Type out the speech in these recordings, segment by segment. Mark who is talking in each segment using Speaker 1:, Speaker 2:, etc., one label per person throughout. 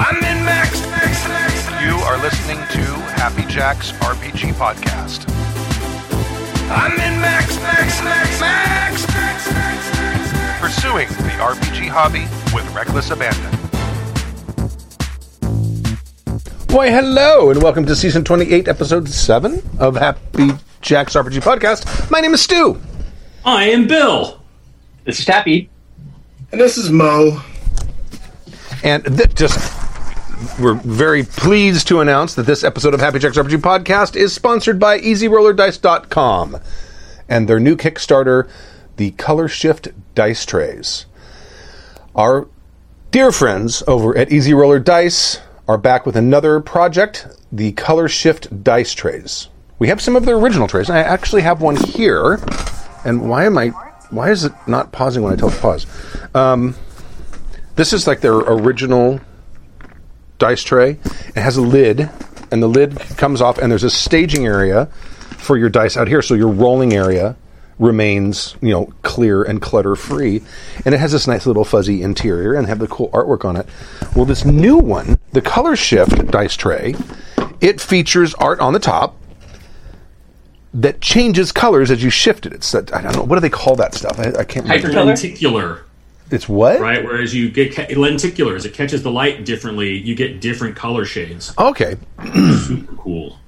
Speaker 1: I'm in Max, Max, Max.
Speaker 2: You are listening to Happy Jack's RPG Podcast.
Speaker 1: I'm in Max, Max, Max, Max, Max, Max, Max, Max.
Speaker 2: Pursuing the RPG hobby with reckless abandon. Why, hello, and welcome to season 28, episode 7 of Happy Jack's RPG Podcast. My name is Stu.
Speaker 3: I am Bill.
Speaker 4: This is Tappy.
Speaker 5: And this is Mo.
Speaker 2: And th- just, we're very pleased to announce that this episode of Happy Jack's RPG Podcast is sponsored by EasyRollerDice.com and their new Kickstarter, the Color Shift Dice Trays. Our dear friends over at Easy Roller Dice are back with another project, the Color Shift Dice Trays. We have some of their original trays. I actually have one here. And why am I? Why is it not pausing when I tell it to pause? Um, this is like their original dice tray. It has a lid, and the lid comes off, and there's a staging area for your dice out here, so your rolling area remains, you know, clear and clutter free. And it has this nice little fuzzy interior and have the cool artwork on it. Well, this new one, the Color Shift dice tray, it features art on the top that changes colors as you shift it. It's that I don't know what do they call that stuff. I, I can't remember.
Speaker 4: Hypercolor?
Speaker 2: It's what?
Speaker 3: right? Whereas you get ca- lenticulars, it catches the light differently. You get different color shades.
Speaker 2: Okay.
Speaker 3: Super cool.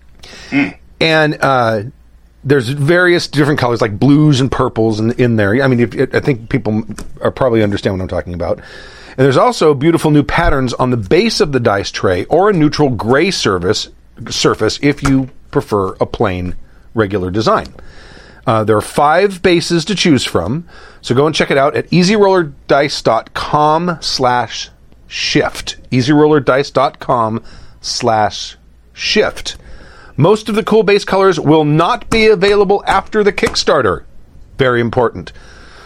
Speaker 2: and uh, there's various different colors like blues and purples in, in there. I mean, if, I think people are probably understand what I'm talking about. And there's also beautiful new patterns on the base of the dice tray or a neutral gray surface surface if you prefer a plain regular design. Uh, there are five bases to choose from, so go and check it out at easyrollerdice.com slash shift. easyrollerdice.com slash shift. Most of the cool base colors will not be available after the Kickstarter. Very important.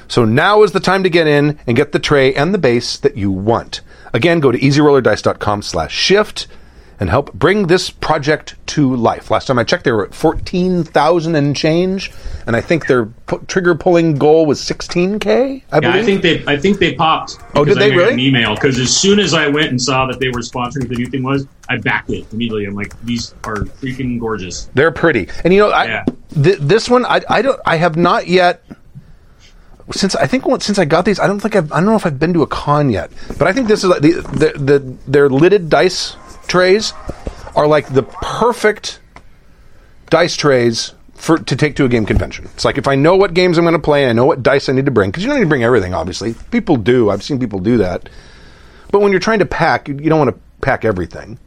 Speaker 2: So now is the time to get in and get the tray and the base that you want. Again, go to easyrollerdice.com slash shift and help bring this project to life. Last time I checked, they were at 14,000 and change, and I think their pu- trigger pulling goal was 16K, I
Speaker 3: Yeah,
Speaker 2: believe.
Speaker 3: I think they I think they popped.
Speaker 2: Oh, did
Speaker 3: because
Speaker 2: they
Speaker 3: I
Speaker 2: really?
Speaker 3: An email because as soon as I went and saw that they were sponsoring the new thing was, I backed it immediately. I'm like, these are freaking gorgeous.
Speaker 2: They're pretty, and you know, I,
Speaker 3: Yeah.
Speaker 2: th- this one I, I don't I have not yet. Since I think since I got these, I don't think I've, I don't know if I've been to a con yet, but I think this is like the the, the their lidded dice trays are like the perfect dice trays for to take to a game convention. It's like if I know what games I'm going to play, and I know what dice I need to bring because you don't need to bring everything. Obviously, people do. I've seen people do that, but when you're trying to pack, you you don't want to pack everything.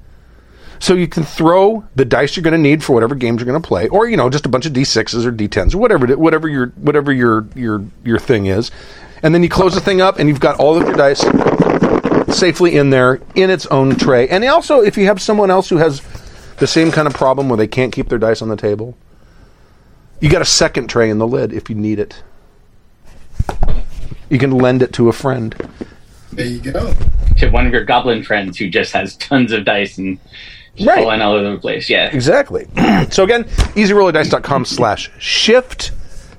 Speaker 2: So you can throw the dice you're going to need for whatever games you're going to play, or you know, just a bunch of d6s or d10s or whatever, whatever your whatever your your your thing is, and then you close the thing up, and you've got all of your dice safely in there in its own tray. And also, if you have someone else who has the same kind of problem where they can't keep their dice on the table, you got a second tray in the lid if you need it. You can lend it to a friend.
Speaker 5: There you go.
Speaker 4: To one of your goblin friends who just has tons of dice and just
Speaker 2: Right.
Speaker 4: falling all over the place. Yeah.
Speaker 2: Exactly. so again, easyrollerdice.com slash shift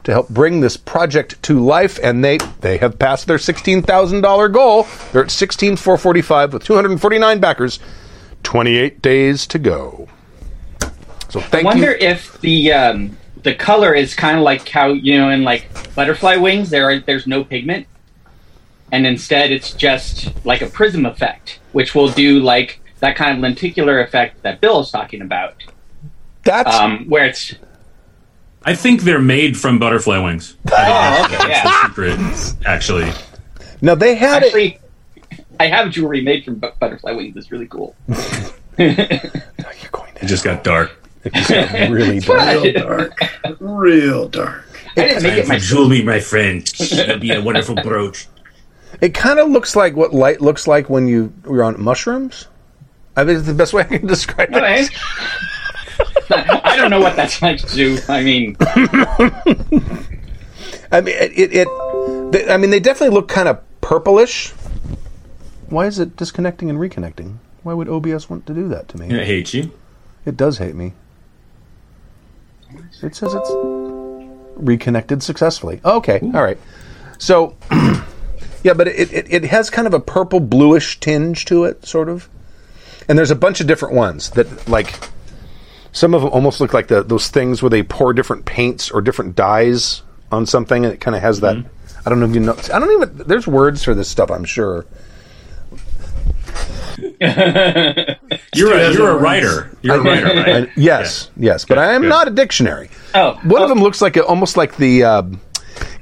Speaker 2: to help bring this project to life. And they, they have passed their $16,000 goal. They're at 16,445 with 249 backers. 28 days to go. So
Speaker 4: I wonder
Speaker 2: you.
Speaker 4: if the um, the color is kind of like how you know in like butterfly wings there are, there's no pigment, and instead it's just like a prism effect, which will do like that kind of lenticular effect that Bill is talking about,
Speaker 2: That's
Speaker 4: um, where it's
Speaker 3: I think they're made from butterfly wings.
Speaker 4: oh okay yeah.
Speaker 3: Secret, actually.
Speaker 2: No, they had it.
Speaker 4: Actually, I have jewelry made from bu- butterfly wings. It's really cool.
Speaker 2: You're going
Speaker 3: It just got dark.
Speaker 2: to really dark.
Speaker 5: Real dark. Real dark.
Speaker 4: I didn't make it myself.
Speaker 3: jewelry, my friend. It'll be a wonderful brooch.
Speaker 2: It kind of looks like what light looks like when you you're on mushrooms. I think it's the best way I can describe it.
Speaker 4: Okay. I don't know what that's like to do. I mean,
Speaker 2: I mean, it. it, it they, I mean, they definitely look kind of purplish. Why is it disconnecting and reconnecting? Why would OBS want to do that to me?
Speaker 3: It hates you.
Speaker 2: It does hate me. It says it's reconnected successfully. Okay, all right. So, yeah, but it, it, it has kind of a purple bluish tinge to it, sort of. and there's a bunch of different ones that like some of them almost look like the those things where they pour different paints or different dyes on something, and it kind of has that. I don't know if you know. I don't even. There's words for this stuff. I'm sure.
Speaker 3: You're a, you're a writer. You're a writer, right?
Speaker 2: And- yes, yes, but I am
Speaker 3: good.
Speaker 2: not a dictionary.
Speaker 4: Oh,
Speaker 2: One of them looks like a, almost like the. Uh,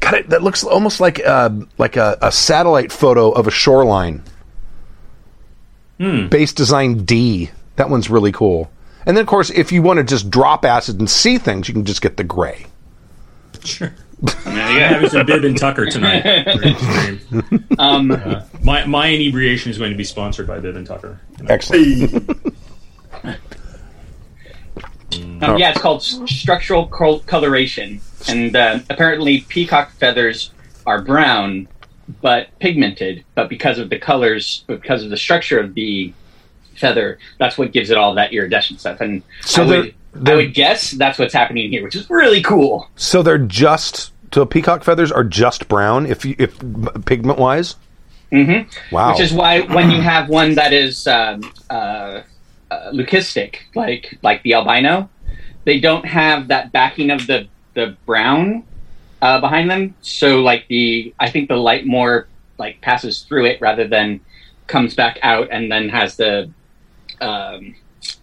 Speaker 2: God, it, that looks almost like uh, like a, a satellite photo of a shoreline. Base design D. That one's really cool. And then, of course, if you want to just drop acid and see things, you can just get the gray.
Speaker 3: Sure. I'm having some Bib and Tucker tonight. for your stream.
Speaker 4: um,
Speaker 3: Uh, my my inebriation is going to be sponsored by Bib and Tucker.
Speaker 2: Excellent.
Speaker 4: Um, yeah, it's called s- structural col- coloration, and uh, apparently peacock feathers are brown, but pigmented. But because of the colors, because of the structure of the feather, that's what gives it all that iridescent stuff. And
Speaker 2: So
Speaker 4: I, would,
Speaker 2: they're-
Speaker 4: I would guess that's what's happening here, which is really cool.
Speaker 2: So they're just. So peacock feathers are just brown, if you, if pigment wise.
Speaker 4: hmm
Speaker 2: Wow.
Speaker 4: Which is why when you have one that is um, uh, uh, leucistic, like like the albino, they don't have that backing of the the brown uh, behind them. So like the I think the light more like passes through it rather than comes back out and then has the um,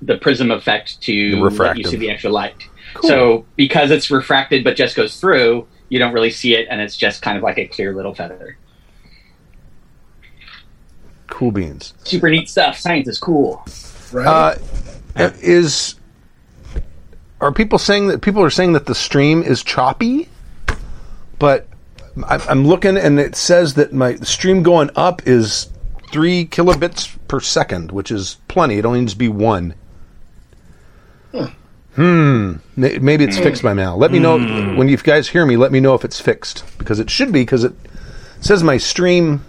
Speaker 4: the prism effect to let you see the extra light. So because it's refracted but just goes through, you don't really see it, and it's just kind of like a clear little feather.
Speaker 2: cool beans.
Speaker 4: Super neat stuff. Science is cool.
Speaker 5: Right?
Speaker 2: Uh, is are people saying that people are saying that the stream is choppy? But I, I'm looking and it says that my stream going up is three kilobits per second, which is plenty. It only needs to be one. Hmm. Maybe it's fixed by now. Let me know when you guys hear me. Let me know if it's fixed because it should be because it says my stream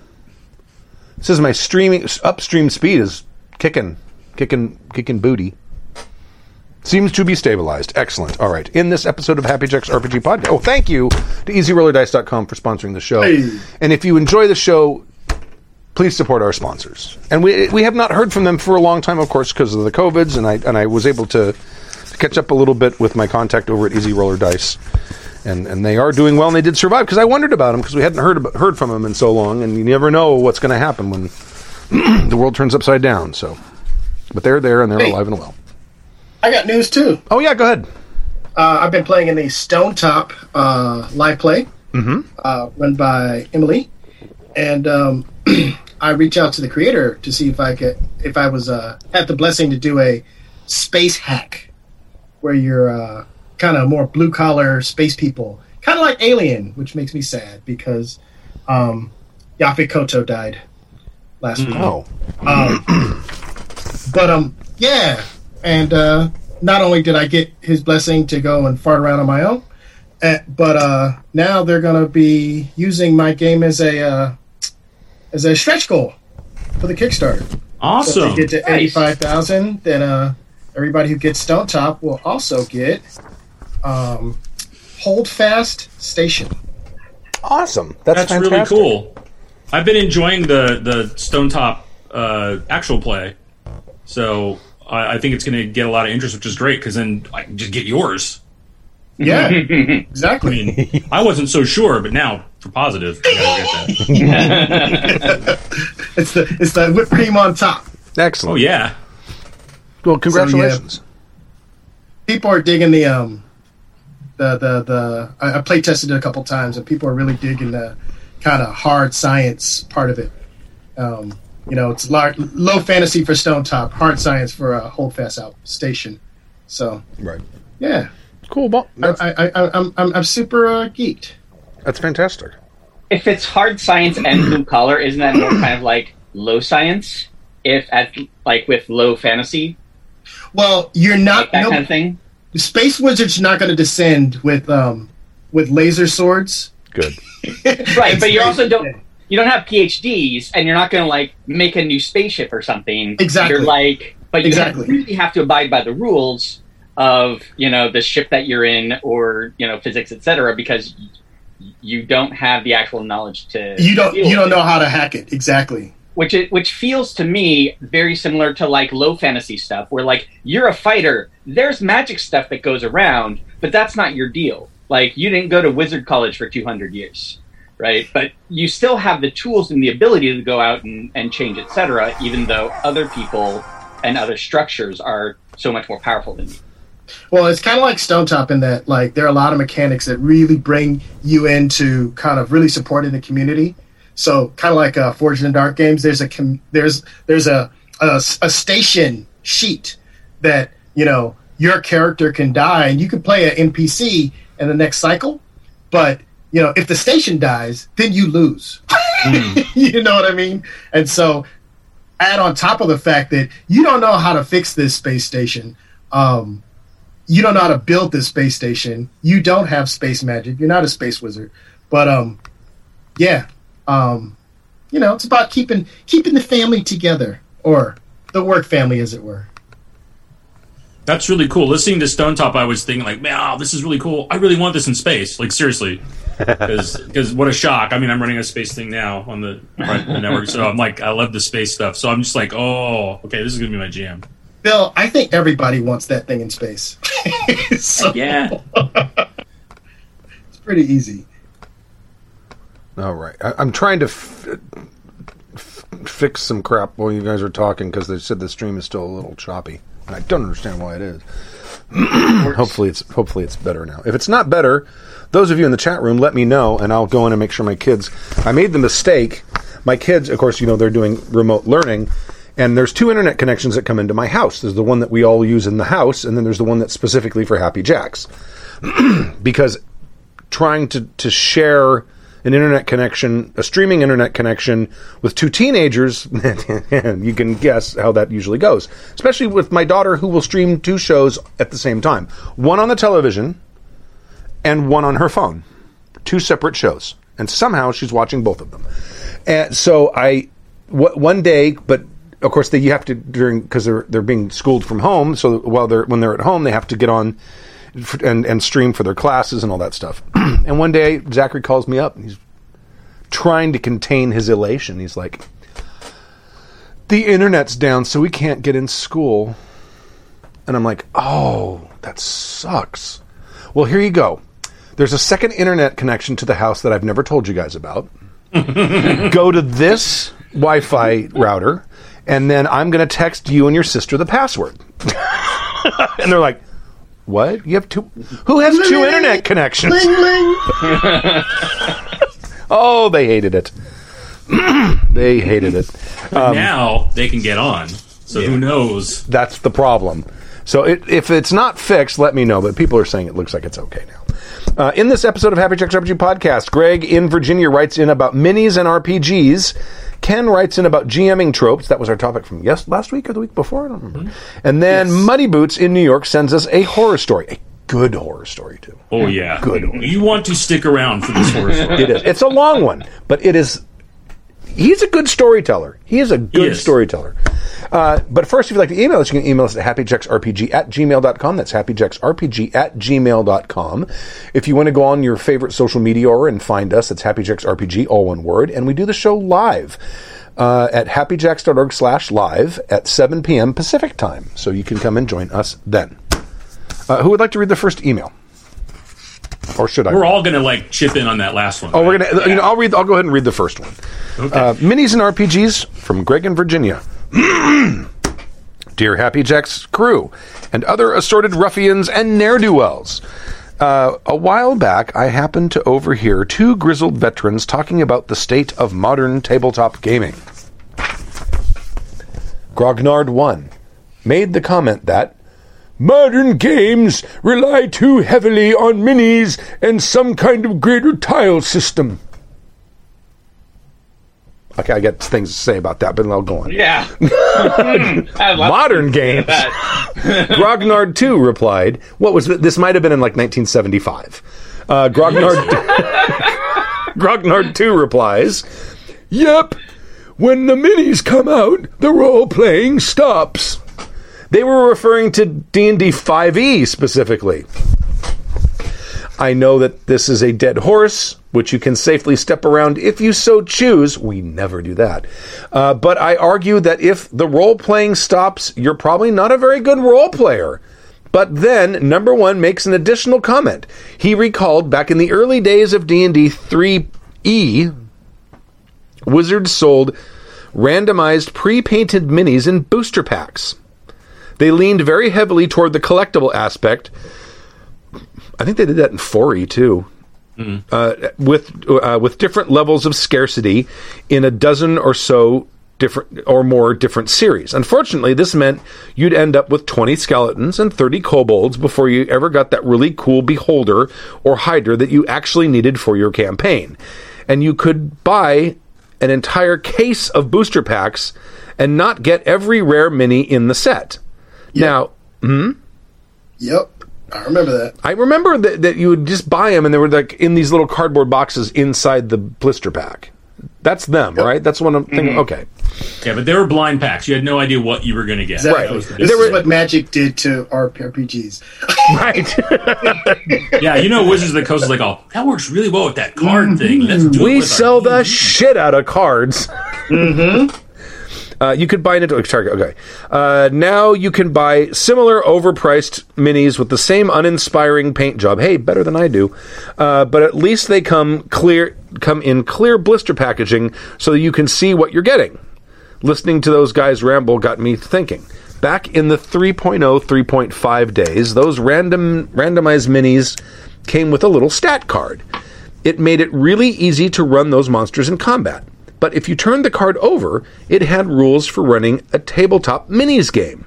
Speaker 2: it says my streaming upstream speed is kicking, kicking, kicking booty. Seems to be stabilized. Excellent. All right. In this episode of Happy Jacks RPG Podcast. Oh, thank you to EasyRollerDice.com for sponsoring the show.
Speaker 5: Hey.
Speaker 2: And if you enjoy the show, please support our sponsors. And we we have not heard from them for a long time, of course, because of the covids. And I and I was able to, catch up a little bit with my contact over at Easy Roller Dice, and and they are doing well. And they did survive because I wondered about them because we hadn't heard about, heard from them in so long. And you never know what's going to happen when the world turns upside down. So, but they're there and they're
Speaker 5: Hey.
Speaker 2: alive and well.
Speaker 5: I got news too.
Speaker 2: Oh yeah, go ahead.
Speaker 5: Uh, I've been playing in the Stonetop uh, live play, uh, run by Emily, and um, I reached out to the creator to see if I could, if I was uh, had the blessing to do a space hack, where you're uh, kind of more blue collar space people, kind of like Alien, which makes me sad because um, Yaphet Kotto died last week.
Speaker 2: Oh, um,
Speaker 5: But um, yeah, and uh, not only did I get his blessing to go and fart around on my own, uh, but uh, now they're gonna be using my game as a uh, as a stretch goal for the Kickstarter. So if
Speaker 3: Awesome.
Speaker 5: they get to
Speaker 4: Nice.
Speaker 5: eighty five thousand, then uh, everybody who gets Stonetop will also get um, Hold Fast Station.
Speaker 2: awesome! That's,
Speaker 3: That's
Speaker 2: fantastic.
Speaker 3: really cool. I've been enjoying the the Stonetop uh, actual play, so I, I think it's going to get a lot of interest, which is great because then I can just get yours.
Speaker 5: Yeah,
Speaker 3: I
Speaker 5: exactly.
Speaker 3: mean, I wasn't so sure, but now for positive, I gotta get that.
Speaker 5: It's the it's the whipped cream on top.
Speaker 2: Excellent.
Speaker 3: Oh yeah,
Speaker 2: Well, congratulations.
Speaker 5: people are digging the um the the the I, I play tested it a couple times and people are really digging the kind of hard science part of it. Um, you know, it's lar- low fantasy for Stonetop, hard science for uh, Hold Fast Out Station. So
Speaker 2: Right.
Speaker 5: yeah,
Speaker 2: Cool. Well,
Speaker 5: I, I, I I'm I'm I'm super uh, geeked.
Speaker 2: That's fantastic.
Speaker 4: if it's hard science and blue collar, isn't that more kind of like low science? If at like with low fantasy,
Speaker 5: Well, you're
Speaker 4: like
Speaker 5: not
Speaker 4: that
Speaker 5: no,
Speaker 4: kind of thing.
Speaker 5: Space Wizards not going to descend with um with laser swords.
Speaker 2: Good.
Speaker 4: Right, but you also don't you don't have PhDs, and you're not going to like make a new spaceship or something.
Speaker 5: Exactly.
Speaker 4: You're like, but you
Speaker 5: Exactly.
Speaker 4: really have to abide by the rules of you know the ship that you're in, or you know physics, etc. Because y- you don't have the actual knowledge to.
Speaker 5: You don't you don't
Speaker 4: it.
Speaker 5: know how to hack it exactly.
Speaker 4: which it, which feels to me very similar to like low fantasy stuff, where like you're a fighter, there's magic stuff that goes around, but that's not your deal. Like you didn't go to wizard college for 200 years, right? But you still have the tools and the ability to go out and, and change, etc. Even though other people and other structures are so much more powerful than you.
Speaker 5: Well, it's kind of like Stonetop in that, like, there are a lot of mechanics that really bring you into kind of really supporting the community. So, kind of like uh, Forged in the Dark games, there's a com- there's there's a, a a station sheet that you know your character can die, and you can play an NPC in the next cycle. But you know, if the station dies, then you lose. you know what I mean? And so, add on top of the fact that you don't know how to fix this space station. Um, you don't know how to build this space station. You don't have space magic. You're not a space wizard. But um, yeah, um, you know, it's about keeping keeping the family together, or the work family, as it were.
Speaker 3: That's really cool. Listening to Stonetop, I was thinking like, man, oh, this is really cool. I really want this in space. Like seriously, because what a shock. I mean, I'm running a space thing now on the, on the network, so I'm like, I love the space stuff. So I'm just like, oh, okay, this is gonna be my jam.
Speaker 5: Bill, I think everybody wants that thing in space. so
Speaker 3: Yeah.
Speaker 5: it's pretty easy.
Speaker 2: All right. I, I'm trying to f- f- fix some crap while you guys are talking because they said the stream is still a little choppy, and I don't understand why it is. hopefully, it's hopefully it's better now. If it's not better, those of you in the chat room, let me know, and I'll go in and make sure my kids. I made the mistake. My kids, of course, you know they're doing remote learning. And there's two internet connections that come into my house. There's the one that we all use in the house, and then there's the one that's specifically for Happy Jacks. because trying to, to share an internet connection, a streaming internet connection with two teenagers, you can guess how that usually goes. Especially with my daughter who will stream two shows at the same time one on the television and one on her phone. Two separate shows. And somehow she's watching both of them. And so I, w- one day, but of course they, you have to during because they're they're being schooled from home. So while they're when they're at home, they have to get on and and stream for their classes and all that stuff. and one day Zachary calls me up and he's trying to contain his elation. He's like, "The internet's down, so we can't get in school." And I'm like, "Oh, that sucks." Well, here you go. There's a second internet connection to the house that I've never told you guys about. Go to this Wi-Fi router, and then I'm going to text you and your sister the password. and they're like, "What? You have two? Who has two internet connections?"
Speaker 5: Bling bling.
Speaker 2: Oh, they hated it. they hated it.
Speaker 3: Um, now they can get on. So who knows?
Speaker 2: That's the problem. So it, if it's not fixed, let me know. But people are saying it looks like it's okay now. Uh, in this episode of Happy Jacks RPG podcast, Greg in Virginia writes in about minis and RPGs. Ken writes in about GMing tropes. That was our topic from yes last week or the week before. I don't remember. And then Muddy Boots in New York sends us a horror story, a good horror story too.
Speaker 3: Oh yeah,
Speaker 2: Good.
Speaker 3: You want to stick around for this horror story?
Speaker 2: It is. It's a long one, but it is. He's a good storyteller. He is a good
Speaker 3: is.
Speaker 2: storyteller. Uh, but first, if you'd like to email us, you can email us at happyjacksrpg at gmail.com. That's happyjacksrpg at gmail.com. If you want to go on your favorite social media or and find us, it's happyjacksrpg, all one word. And we do the show live uh, at happyjacks.org slash live at 7 p.m. Pacific time. So you can come and join us then. Uh, who would like to read the first email? Or should I?
Speaker 3: We're all gonna like chip in on that last one.
Speaker 2: Oh, we're gonna. You know, I'll read. I'll go ahead and read the first one.
Speaker 3: Okay.
Speaker 2: Uh, minis and RPGs from Greg in Virginia. Dear Happy Jacks crew and other assorted ruffians and ne'er do wells. Uh, a while back, I happened to overhear two grizzled veterans talking about the state of modern tabletop gaming. Grognard 1 made the comment that modern games rely too heavily on minis and some kind of greater tile system. Okay, I got things to say about that, but I'll go on.
Speaker 4: Yeah. I have lots
Speaker 2: Modern games. Grognard 2 replied, What was? This might have been in like 1975. Uh, Grognard, Grognard 2 replies, Yep, when the minis come out, the role playing stops. They were referring to D&D 5e specifically. I know that this is a dead horse, which you can safely step around if you so choose. We never do that. Uh, but I argue that if the role playing stops, you're probably not a very good role player. But then, number one makes an additional comment. He recalled back in the early days of D&D 3E, Wizards sold randomized pre-painted minis in booster packs. They leaned very heavily toward the collectible aspect. I think they did that in 4E too. Uh, with uh, with different levels of scarcity in a dozen or so different or more different series. Unfortunately, this meant you'd end up with 20 skeletons and 30 kobolds before you ever got that really cool beholder or hydra that you actually needed for your campaign. And you could buy an entire case of booster packs and not get every rare mini in the set. Now,
Speaker 5: Yep, I remember that.
Speaker 2: I remember that, that you would just buy them and they were like in these little cardboard boxes inside the blister pack. That's them, right? That's one I'm thinking. Okay.
Speaker 3: Yeah, but they were blind packs. You had no idea what you were going to get.
Speaker 5: Exactly.
Speaker 3: That was the
Speaker 5: This
Speaker 2: There
Speaker 5: is
Speaker 2: were-
Speaker 5: what Magic did to our RPGs.
Speaker 2: Right.
Speaker 3: Yeah, you know, Wizards of the Coast is like, oh, that works really well with that card thing. Let's do it
Speaker 2: we
Speaker 3: with
Speaker 2: sell the
Speaker 3: D&D."
Speaker 2: shit out of cards. Mm-hmm. Uh, you could buy it Target. Okay. Uh, now you can buy similar overpriced minis with the same uninspiring paint job. Hey, better than I do. Uh, but at least they come clear, come in clear blister packaging, so that you can see what you're getting. Listening to those guys ramble got me thinking. Back in the 3.0, 3.5 days, those random randomized minis came with a little stat card. It made it really easy to run those monsters in combat. But if you turned the card over, it had rules for running a tabletop minis game.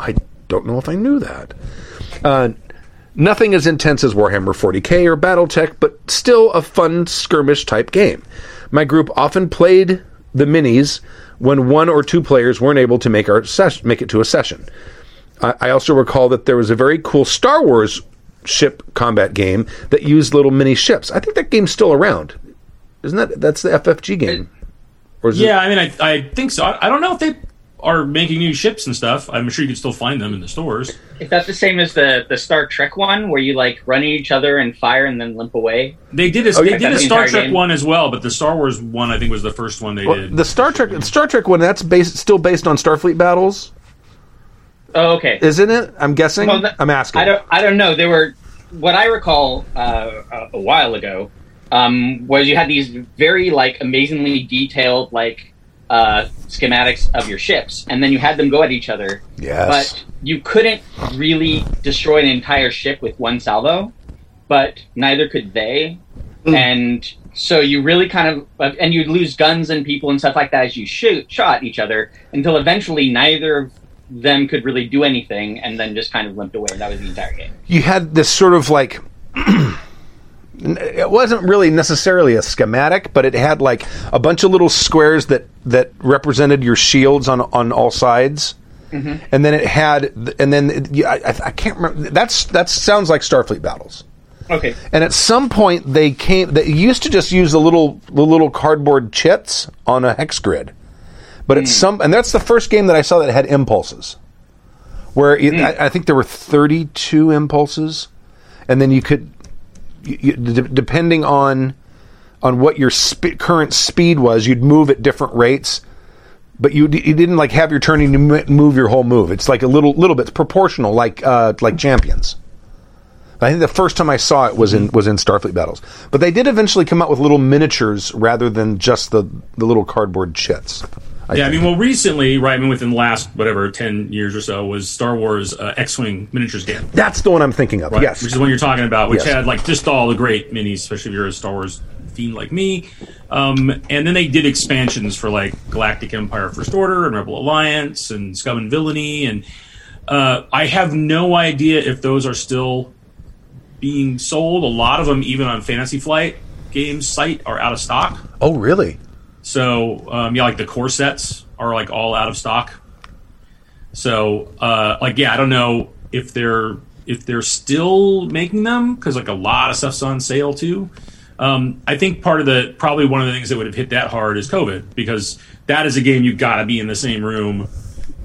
Speaker 2: I don't know if I knew that. Uh, nothing as intense as Warhammer 40k or Battletech, but still a fun skirmish type game. My group often played the minis when one or two players weren't able to make our ses- make it to a session. I, I also recall that there was a very cool Star Wars ship combat game that used little mini ships. I think that game's still around. Isn't that that's the FFG game? Or is
Speaker 3: Yeah, I mean, I, I think so. I, I don't know if they are making new ships and stuff. I'm sure you can still find them in the stores.
Speaker 4: Is that the same as the the Star Trek one, where you like run at each other and fire and then limp away?
Speaker 3: They did a,
Speaker 2: Oh,
Speaker 3: they
Speaker 2: yeah.
Speaker 3: did a Star Trek
Speaker 4: game.
Speaker 3: one as well, but the Star Wars one I think was the first one they
Speaker 2: Well,
Speaker 3: did.
Speaker 2: the Star Trek the Star Trek one that's based still based on Starfleet battles,
Speaker 4: Oh, okay.
Speaker 2: isn't it? I'm guessing.
Speaker 4: Well, that-
Speaker 2: I'm asking.
Speaker 4: I don't. I don't know. There were what I recall uh, a- a while ago um, was you had these very like amazingly detailed like uh, schematics of your ships, and then you had them go at each other.
Speaker 2: Yes.
Speaker 4: But you couldn't really destroy an entire ship with one salvo, but neither could they, and so you really kind of and you'd lose guns and people and stuff like that as you shoot shot each other until eventually neither of them could really do anything and then just kind of limped away. That was the entire game.
Speaker 2: you had this sort of like it wasn't really necessarily a schematic, but it had like a bunch of little squares that that represented your shields on on all sides. Mm-hmm. And then it had, and then it, I, I can't remember. That's that sounds like Starfleet battles.
Speaker 4: Okay.
Speaker 2: And at some point, they came. They used to just use the little the little cardboard chits on a hex grid, but at hmm. some, and that's the first game that I saw that had impulses. Where it, hmm. I, I think there were thirty two impulses, and then you could, you, d- depending on on what your spe- current speed was, you'd move at different rates. But you, you didn't like have your turn to move your whole move. It's like a little little bit proportional, like uh, like champions. I think the first time I saw it was in was in Starfleet battles. But they did eventually come out with little miniatures rather than just the the little cardboard chits.
Speaker 3: Yeah, I mean, well, recently, right? I mean, within the last whatever ten years or so, was Star Wars uh, X-wing miniatures game.
Speaker 2: That's the one I'm thinking of.
Speaker 3: Right?
Speaker 2: Yes.
Speaker 3: which is the one you're talking about, which
Speaker 2: Yes.
Speaker 3: had like just all the great minis, especially if you're a Star Wars fiend like me. Um, and then they did expansions for like Galactic Empire First Order and Rebel Alliance and Scum and Villainy, and uh, I have no idea if those are still being sold. A lot of them, even on Fantasy Flight Games site, are out of stock.
Speaker 2: oh, really?
Speaker 3: So um, yeah, like the core sets are like all out of stock. So uh, like yeah, I don't know if they're if they're still making them because like a lot of stuff's on sale too. Um, I think part of the probably one of the things that would have hit that hard is COVID because that is a game you've got to be in the same room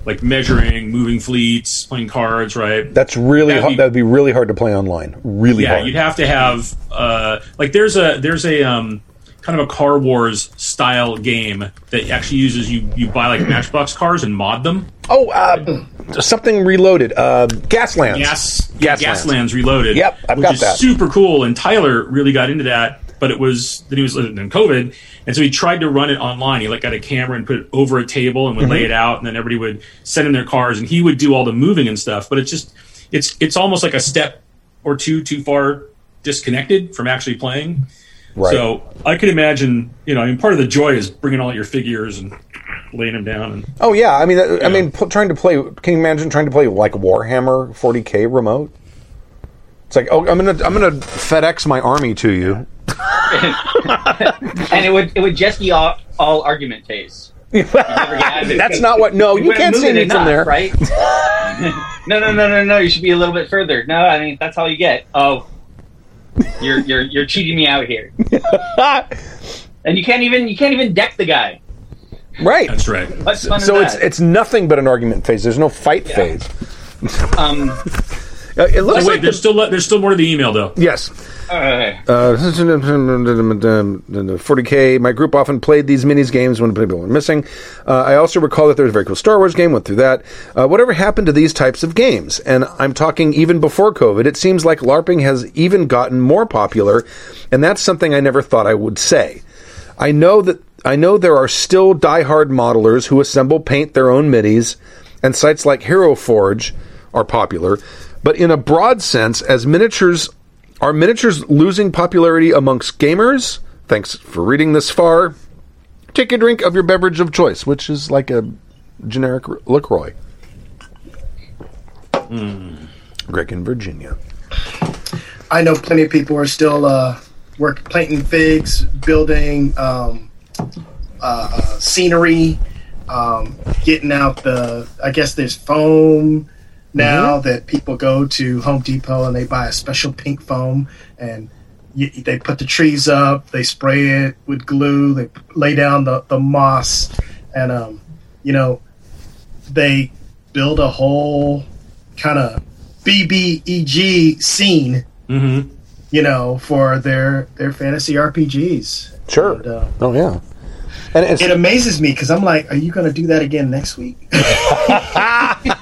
Speaker 3: like measuring, moving fleets, playing cards, right?
Speaker 2: That's really
Speaker 3: That'd be-
Speaker 2: That'd be really hard to play online. Really
Speaker 3: yeah,
Speaker 2: hard.
Speaker 3: you'd have to have uh, like there's a there's a um, kind of a Car Wars style game that actually uses you you buy like Matchbox cars and mod them.
Speaker 2: oh, uh, something reloaded. Uh, Gaslands.
Speaker 3: Gas
Speaker 2: Gaslands.
Speaker 3: Gaslands Reloaded.
Speaker 2: Yep, I've
Speaker 3: which
Speaker 2: got
Speaker 3: is
Speaker 2: that.
Speaker 3: super cool. And Tyler really got into that, but it was then he was in COVID, and so he tried to run it online. He like got a camera and put it over a table and would
Speaker 2: Mm-hmm.
Speaker 3: lay it out, and then everybody would send in their cars, and he would do all the moving and stuff. But it's just it's it's almost like a step or two too far disconnected from actually playing.
Speaker 2: Right.
Speaker 3: So I could imagine, you know, I mean, part of the joy is bringing all your figures and laying them down. And
Speaker 2: Oh yeah, I mean, I mean, pl- trying to play. Can you imagine trying to play like Warhammer 40k remote? It's like, oh, I'm gonna, I'm gonna FedEx my army to you.
Speaker 4: and it would it would just be all, all argument phase.
Speaker 2: That's not what. No, you
Speaker 4: wouldn't
Speaker 2: can't
Speaker 4: move
Speaker 2: see
Speaker 4: it
Speaker 2: me from
Speaker 4: enough,
Speaker 2: there.
Speaker 4: right? no, no, no, no, no. You should be a little bit further. No, I mean that's all you get. Oh, you're you're you're cheating me out here. and you can't even you can't even deck the guy.
Speaker 2: Right.
Speaker 3: that's right.
Speaker 4: What's fun
Speaker 2: So
Speaker 4: in
Speaker 2: it's
Speaker 4: that?
Speaker 2: it's nothing but an argument phase. There's no fight phase.
Speaker 4: um.
Speaker 2: Uh, it looks
Speaker 3: Oh, wait,
Speaker 2: like
Speaker 3: there's still there's still more to the email though.
Speaker 2: yes.
Speaker 4: uh,
Speaker 2: Uh, 40k. My group often played these minis games when people were missing. Uh, I also recall that there was a very cool Star Wars game. Went through that. Uh, whatever happened to these types of games? And I'm talking even before COVID. It seems like LARPing has even gotten more popular, and that's something I never thought I would say. I know that I know there are still die-hard modelers who assemble paint their own middies, and sites like Hero Forge are popular. But in a broad sense, as miniatures are miniatures losing popularity amongst gamers? Thanks for reading this far. Take a drink of your beverage of choice, which is like a generic LaCroix. Greg in Virginia.
Speaker 5: I know plenty of people are still uh, work planting figs, building um, uh, uh, scenery, um, getting out the. I guess there's foam now that people go to Home Depot and they buy a special pink foam and you, they put the trees up, they spray it with glue, they lay down the, the moss, and um, you know they build a whole kind of BBEG scene
Speaker 3: Mm-hmm.
Speaker 5: you know, for their their fantasy RPGs.
Speaker 2: Sure.
Speaker 5: And, uh,
Speaker 2: Oh yeah. And it's,
Speaker 5: it amazes me because I'm like, are you going to do that again next week?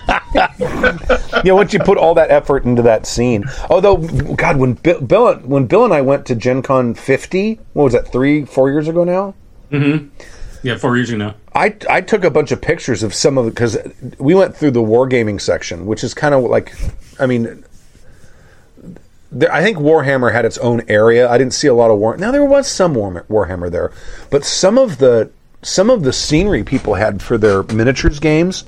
Speaker 2: you know, once you put all that effort into that scene. Although, God, when Bill, Bill when Bill and I went to Gen Con 50, what was that? Three, four years ago now. Mm-hmm.
Speaker 3: Yeah, four years ago now.
Speaker 2: I, I took a bunch of pictures of some of the because we went through the wargaming section, which is kind of like, I mean, there, I think Warhammer had its own area. I didn't see a lot of War. Now there was some War, Warhammer there, but some of the some of the scenery people had for their miniatures games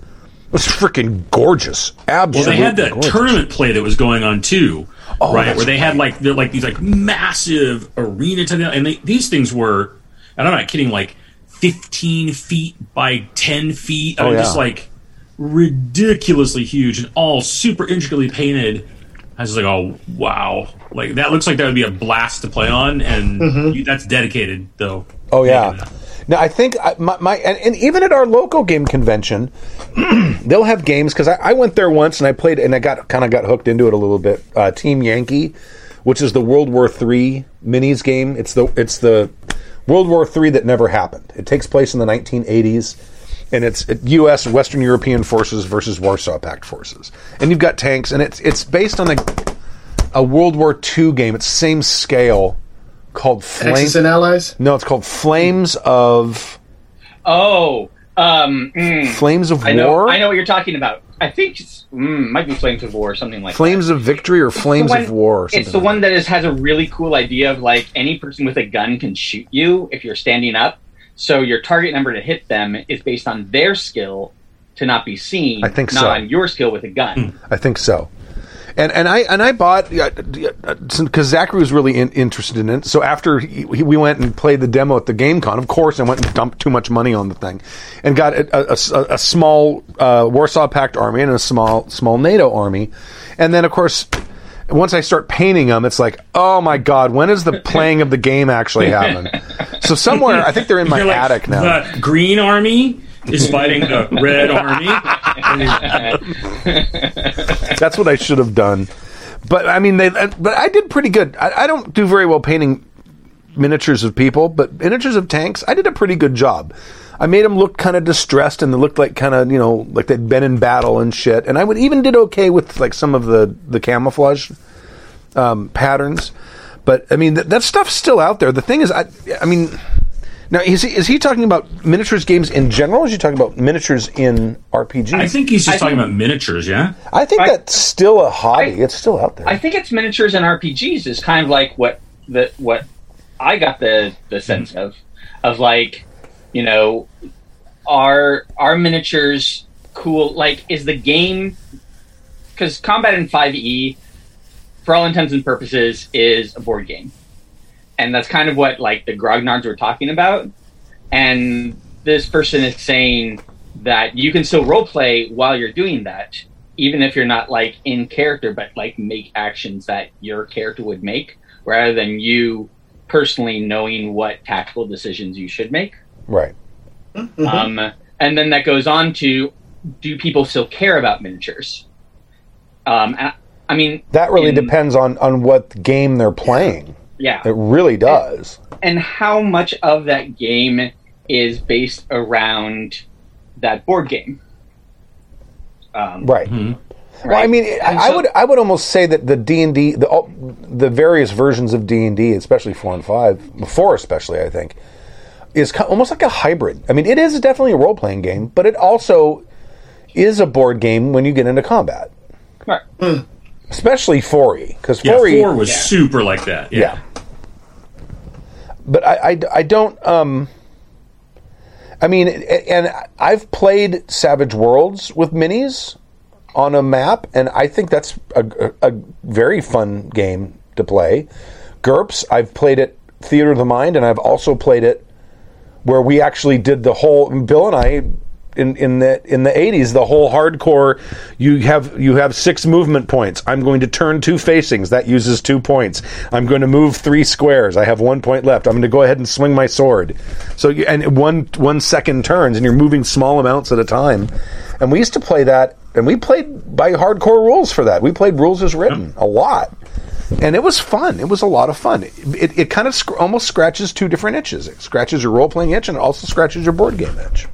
Speaker 2: was freaking gorgeous. Absolutely.
Speaker 3: Well, they had that
Speaker 2: gorgeous.
Speaker 3: tournament play that was going on too,
Speaker 2: Oh,
Speaker 3: right? Where they had like like these like massive arena type, and they, these things were, and I'm not kidding, like 15 feet by 10 feet. I
Speaker 2: Oh,
Speaker 3: mean,
Speaker 2: yeah.
Speaker 3: just like ridiculously huge and all super intricately painted. I was just like, oh wow, like that looks like that would be a blast to play on, and you, that's dedicated though.
Speaker 2: Mm-hmm. Oh yeah. Now I think I, my, my and, and even at our local game convention, they'll have games because I, I went there once and I played and I got kind of got hooked into it a little bit. Uh, Team Yankee, which is the World War III minis game. It's the it's the World War III that never happened. It takes place in the 1980s, and it's U.S. Western European forces versus Warsaw Pact forces. And you've got tanks, and it's it's based on a a World War II game. It's same scale called Flames.
Speaker 5: Axis and Allies.
Speaker 2: No, it's called Flames of
Speaker 4: oh, um, mm,
Speaker 2: Flames of
Speaker 4: I know.
Speaker 2: War.
Speaker 4: I know what you're talking about. I think it's mm, might be Flames of War or something like
Speaker 2: Flames of Victory or
Speaker 4: that.
Speaker 2: Flames
Speaker 4: one-
Speaker 2: of War. Or something
Speaker 4: It's the
Speaker 2: like
Speaker 4: one that is, has a really cool idea of like any person with a gun can shoot you if you're standing up. So your target number to hit them is based on their skill to not be seen.
Speaker 2: I think
Speaker 4: not
Speaker 2: so.
Speaker 4: on your skill with a gun.
Speaker 2: I think so. And and I and I bought because Zachary was really in, interested in it. So after he, he- we went and played the demo at the GameCon, of course, I went and dumped too much money on the thing, and got a, a- a- a small uh, Warsaw Pact army and a small small NATO army, and then of course. Once I start painting them, it's like, oh my god, when is the playing of the game actually happen? so somewhere, I think they're in my
Speaker 3: like,
Speaker 2: attic now.
Speaker 3: The Green Army is fighting the Red Army,
Speaker 2: That's what I should have done. But I mean, they. But I did pretty good. I, I don't do very well painting miniatures of people, but miniatures of tanks, I did a pretty good job. I made them look kind of distressed and they looked like kind of you know like they'd been in battle and shit. And I would even did okay with like some of the the camouflage um, patterns. But I mean, th- that stuff's still out there. The thing is, I, I mean, now is he, is he talking about miniatures games in general? Or is he talking about miniatures in RPGs?
Speaker 3: I think he's just
Speaker 4: I
Speaker 3: talking
Speaker 4: think-
Speaker 3: about miniatures. Yeah.
Speaker 2: I think
Speaker 4: I-
Speaker 2: that's still a hobby.
Speaker 4: I-
Speaker 2: it's still out there.
Speaker 4: I think it's miniatures and RPGs is kind of like what the what I got the the sense of of like you know are are miniatures cool like is the game because combat in 5e for all intents and purposes is a board game and that's kind of what like the grognards were talking about. And this person is saying that you can still role play while you're doing that even if you're not like in character but like make actions that your character would make rather than you personally knowing what tactical decisions you should make.
Speaker 2: Right.
Speaker 4: um, and then that goes on to do people still care about miniatures? Um, I, I mean
Speaker 2: That really
Speaker 4: in-
Speaker 2: depends on on what game they're playing.
Speaker 4: Yeah
Speaker 2: It really does.
Speaker 4: and how much of that game is based around that board game um,
Speaker 2: Right.
Speaker 3: Mhm.
Speaker 2: Well, I mean,
Speaker 4: And
Speaker 2: I would I would almost say that the D and D, the all- the various versions of D and D, especially four and five, four especially, I think, is ki- almost like a hybrid. I mean, it is definitely a role playing game, but it also is a board game when you get into combat,
Speaker 4: right.
Speaker 2: Especially 4e because
Speaker 3: Yeah.
Speaker 2: 4e,
Speaker 3: Four was
Speaker 4: yeah.
Speaker 3: super like that.
Speaker 2: yeah.
Speaker 3: Yeah.
Speaker 2: But I, I, I don't. Um, I mean, and I've played Savage Worlds with minis on a map, and I think that's a, a, a very fun game to play. GURPS, I've played it Theater of the Mind, and I've also played it where we actually did the whole. Bill and I. In, in the in the 80s the whole hardcore you have you have six movement points. I'm going to turn two facings. That uses two points. I'm going to move three squares. I have one point left. I'm going to go ahead and swing my sword. So you, and one one second turns and you're moving small amounts at a time. And we used to play that and we played by hardcore rules for that. We played rules as written a lot. And it was fun. It was a lot of fun. It, it kind of sc- almost scratches two different itches. It scratches your role playing itch and it also scratches your board game itch.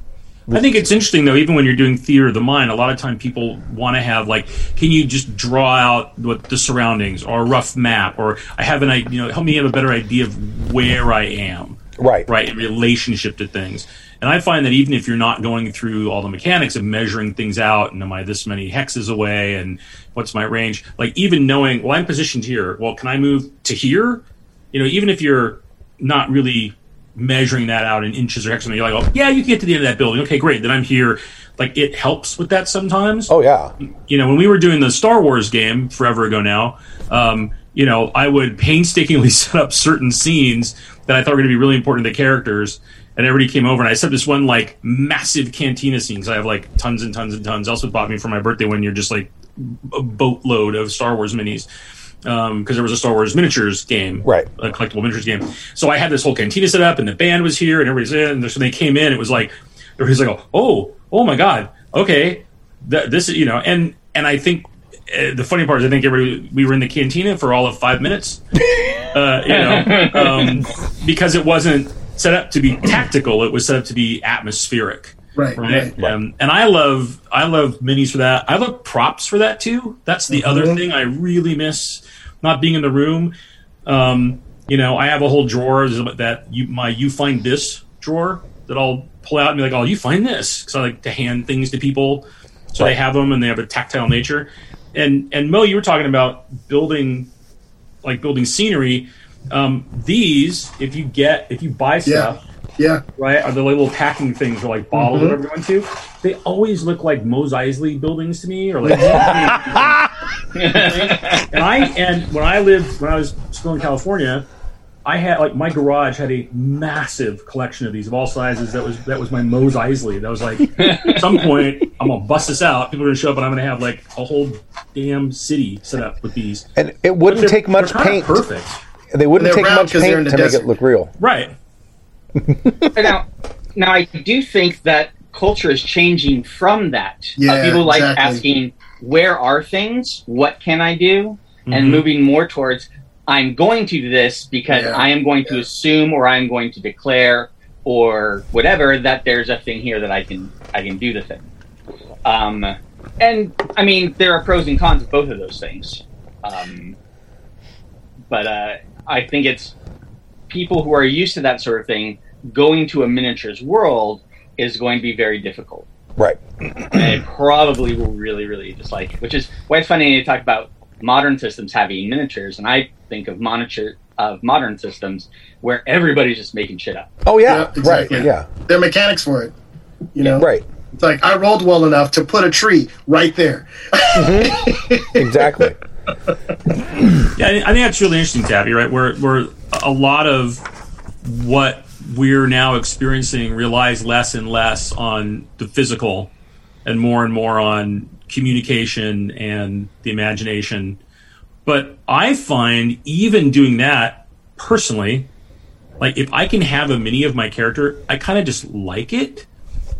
Speaker 3: I think it's interesting though. Even when you're doing theater of the mind, a lot of time people want to have like, can you just draw out what the surroundings or a rough map, or I have an idea, you know, help me have a better idea of where I am,
Speaker 2: Right.
Speaker 3: right, in relationship to things. And I find that even if you're not going through all the mechanics of measuring things out, and am I this many hexes away, and what's my range, like even knowing, well, I'm positioned here. Well, can I move to here? You know, even if you're not really measuring that out in inches or hexes, you're like, oh, yeah, you can get to the end of that building. Okay, great. Then I'm here. Like it helps with that sometimes
Speaker 2: Oh, yeah.
Speaker 3: you know, when we were doing the Star Wars game forever ago now, um, you know, I would painstakingly set up certain scenes that I thought were going to be really important to the characters. And everybody came over, and I set this one like massive cantina scene. So I have like tons and tons and tons. Also bought me for my birthday when you're just like a boatload of Star Wars minis because there was a Star Wars miniatures game,
Speaker 2: Right.
Speaker 3: A collectible miniatures game. So I had this whole cantina set up, and the band was here, and everybody's in. And so they came in, it was like everybody's like, "Oh, oh my god, okay, Th- this is you know." And and I think uh, the funny part is, I think everybody we were in the cantina for all of five minutes, uh, you know, um, because it wasn't set up to be tactical; it was set up to be atmospheric
Speaker 5: Right,
Speaker 3: right?
Speaker 5: right.
Speaker 3: Um, and I love I love minis for that. I love props for that too. That's the other thing I really miss not being in the room. Um, you know, I have a whole drawer that you my you find this drawer that I'll pull out and be like, oh, you find this because I like to hand things to people so they have them and they have a tactile nature. And and Mo, you were talking about building like building scenery. Um, these, if you get if you buy stuff
Speaker 5: Yeah.
Speaker 3: right? Are the little packing things or like bottles or whatever mm-hmm. you went to? They always look like Mos Eisley buildings to me, or like. and I and when I lived when I was still in California, I had like my garage had a massive collection of these of all sizes. That was that was my Mos Eisley. That was like at some point I'm gonna bust this out. People are gonna show up and I'm gonna have like a whole damn city set up with these.
Speaker 2: And it wouldn't take much paint.
Speaker 3: Perfect.
Speaker 2: They wouldn't take
Speaker 5: round
Speaker 2: much
Speaker 5: 'cause they're in
Speaker 2: paint
Speaker 5: the
Speaker 2: to make it look real.
Speaker 3: Right.
Speaker 4: now, now I do think that culture is changing from that. Uh,
Speaker 5: Yeah,
Speaker 4: people like
Speaker 5: exactly.
Speaker 4: asking, "Where are things? What can I do?" and
Speaker 3: Mhm.
Speaker 4: moving more towards, "I'm going to do this because
Speaker 5: Yeah,
Speaker 4: I am going to assume or I'm going to declare or whatever that there's a thing here that I can I can do the thing." Um, and I mean, there are pros and cons of both of those things. Um, but uh, I think it's people who are used to that sort of thing going to a miniatures world is going to be very difficult.
Speaker 2: Right.
Speaker 4: and it probably will really, really dislike it. Which is why it's funny to talk about modern systems having miniatures, and I think of monitor of modern systems where everybody's just making shit up.
Speaker 2: Oh yeah.
Speaker 5: Yeah, exactly.
Speaker 2: Right. Yeah.
Speaker 5: There are mechanics for it. You know,
Speaker 2: Right.
Speaker 5: It's like I rolled well enough to put a tree right there. Mm-hmm.
Speaker 2: Exactly.
Speaker 3: Yeah, I think that's really interesting, Tabby. Right, where where a lot of what we're now experiencing relies less and less on the physical, and more and more on communication and the imagination. But I find even doing that personally, like if I can have a mini of my character, I kind of just like it.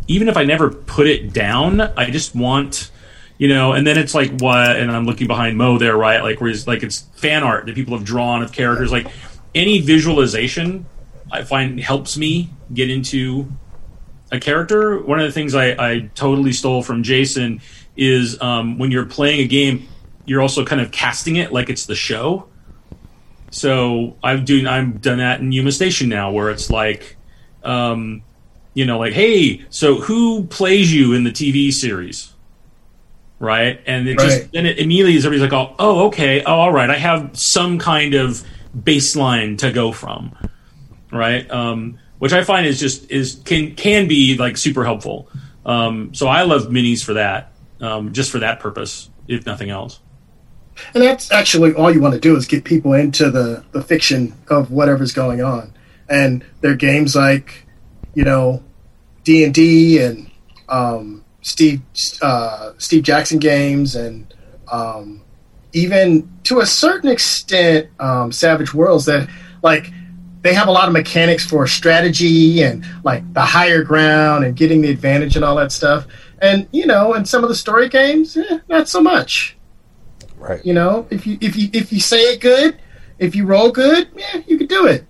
Speaker 3: Even if I never put it down, I just want you know, and then it's like what, and I'm looking behind Mo there, right? Like where he's like it's fan art that people have drawn of characters. Like any visualization, I find helps me get into a character. One of the things I, I totally stole from Jason is um, when you're playing a game, you're also kind of casting it like it's the show. So I've doing I've done that in Yuma Station now, where it's like, um, you know, like, hey, so who plays you in the TV series? Right? And it just
Speaker 5: Right.
Speaker 3: then it immediately is everybody's like, oh, oh, okay, oh, all right, I have some kind of baseline to go from, right? Um, which I find is just is can can be like super helpful. Um, so I love minis for that, um, just for that purpose, if nothing else.
Speaker 5: And that's actually all you want to do is get people into the, the fiction of whatever's going on. And there are games like, you know, D and D and um, Steve uh, Steve Jackson games and um, even to a certain extent um, Savage Worlds that like they have a lot of mechanics for strategy and like the higher ground and getting the advantage and all that stuff. And you know, in some of the story games, eh, not so much.
Speaker 2: Right.
Speaker 5: You know, if you if you if you say it good, if you roll good, yeah, you could do it.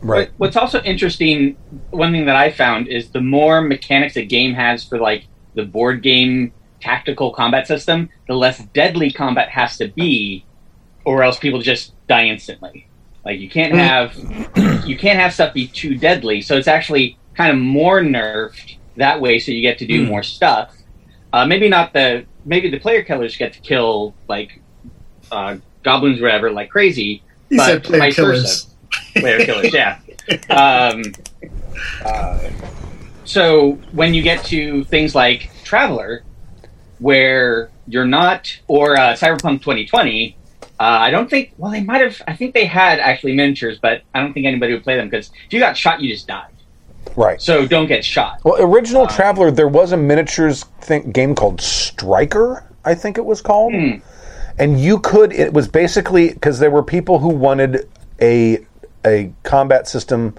Speaker 2: Right.
Speaker 4: What's also interesting, one thing that I found is the more mechanics a game has for like the board game tactical combat system, the less deadly combat has to be, or else people just die instantly. Like you can't have you can't have stuff be too deadly, so it's actually kind of more nerfed that way, so you get to do
Speaker 3: Hmm.
Speaker 4: more stuff. Uh, maybe not the maybe the player killers get to kill like uh, goblins or whatever like crazy.
Speaker 5: He
Speaker 4: But
Speaker 5: said player killers.
Speaker 4: versa. player killers, yeah. Um, uh, so when you get to things like Traveller, where you're not, or uh, Cyberpunk 2020, uh, I don't think. Well, they might have. I think they had actually miniatures, but I don't think anybody would play them because if you got shot, you just died.
Speaker 2: Right.
Speaker 4: So don't get shot.
Speaker 2: Well, original Traveller, there was a miniatures thing, game called Striker, I think it was called. And you could, it was basically because there were people who wanted a a combat system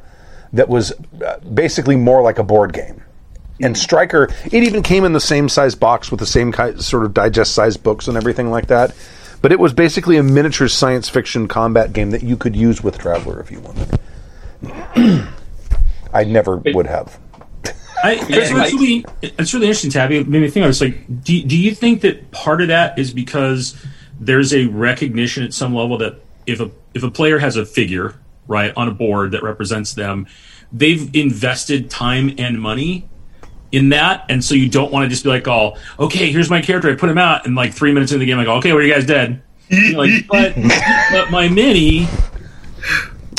Speaker 2: that was uh, basically more like a board game. And Striker, it even came in the same size box with the same kind, sort of digest size books and everything like that. But it was basically a miniature science fiction combat game that you could use with Traveller if you wanted. I never would have.
Speaker 3: I, it's,
Speaker 4: like-
Speaker 3: really, it's really interesting, Tabby. It made me think. I was like, do, do you think that part of that is because there's a recognition at some level that if a if a player has a figure right on a board that represents them, they've invested time and money in that, and so you don't want to just be like, "Oh, okay, here's my character. I put him out, and like three minutes into the game, I go, okay, well, you guys dead." Like, but but my mini,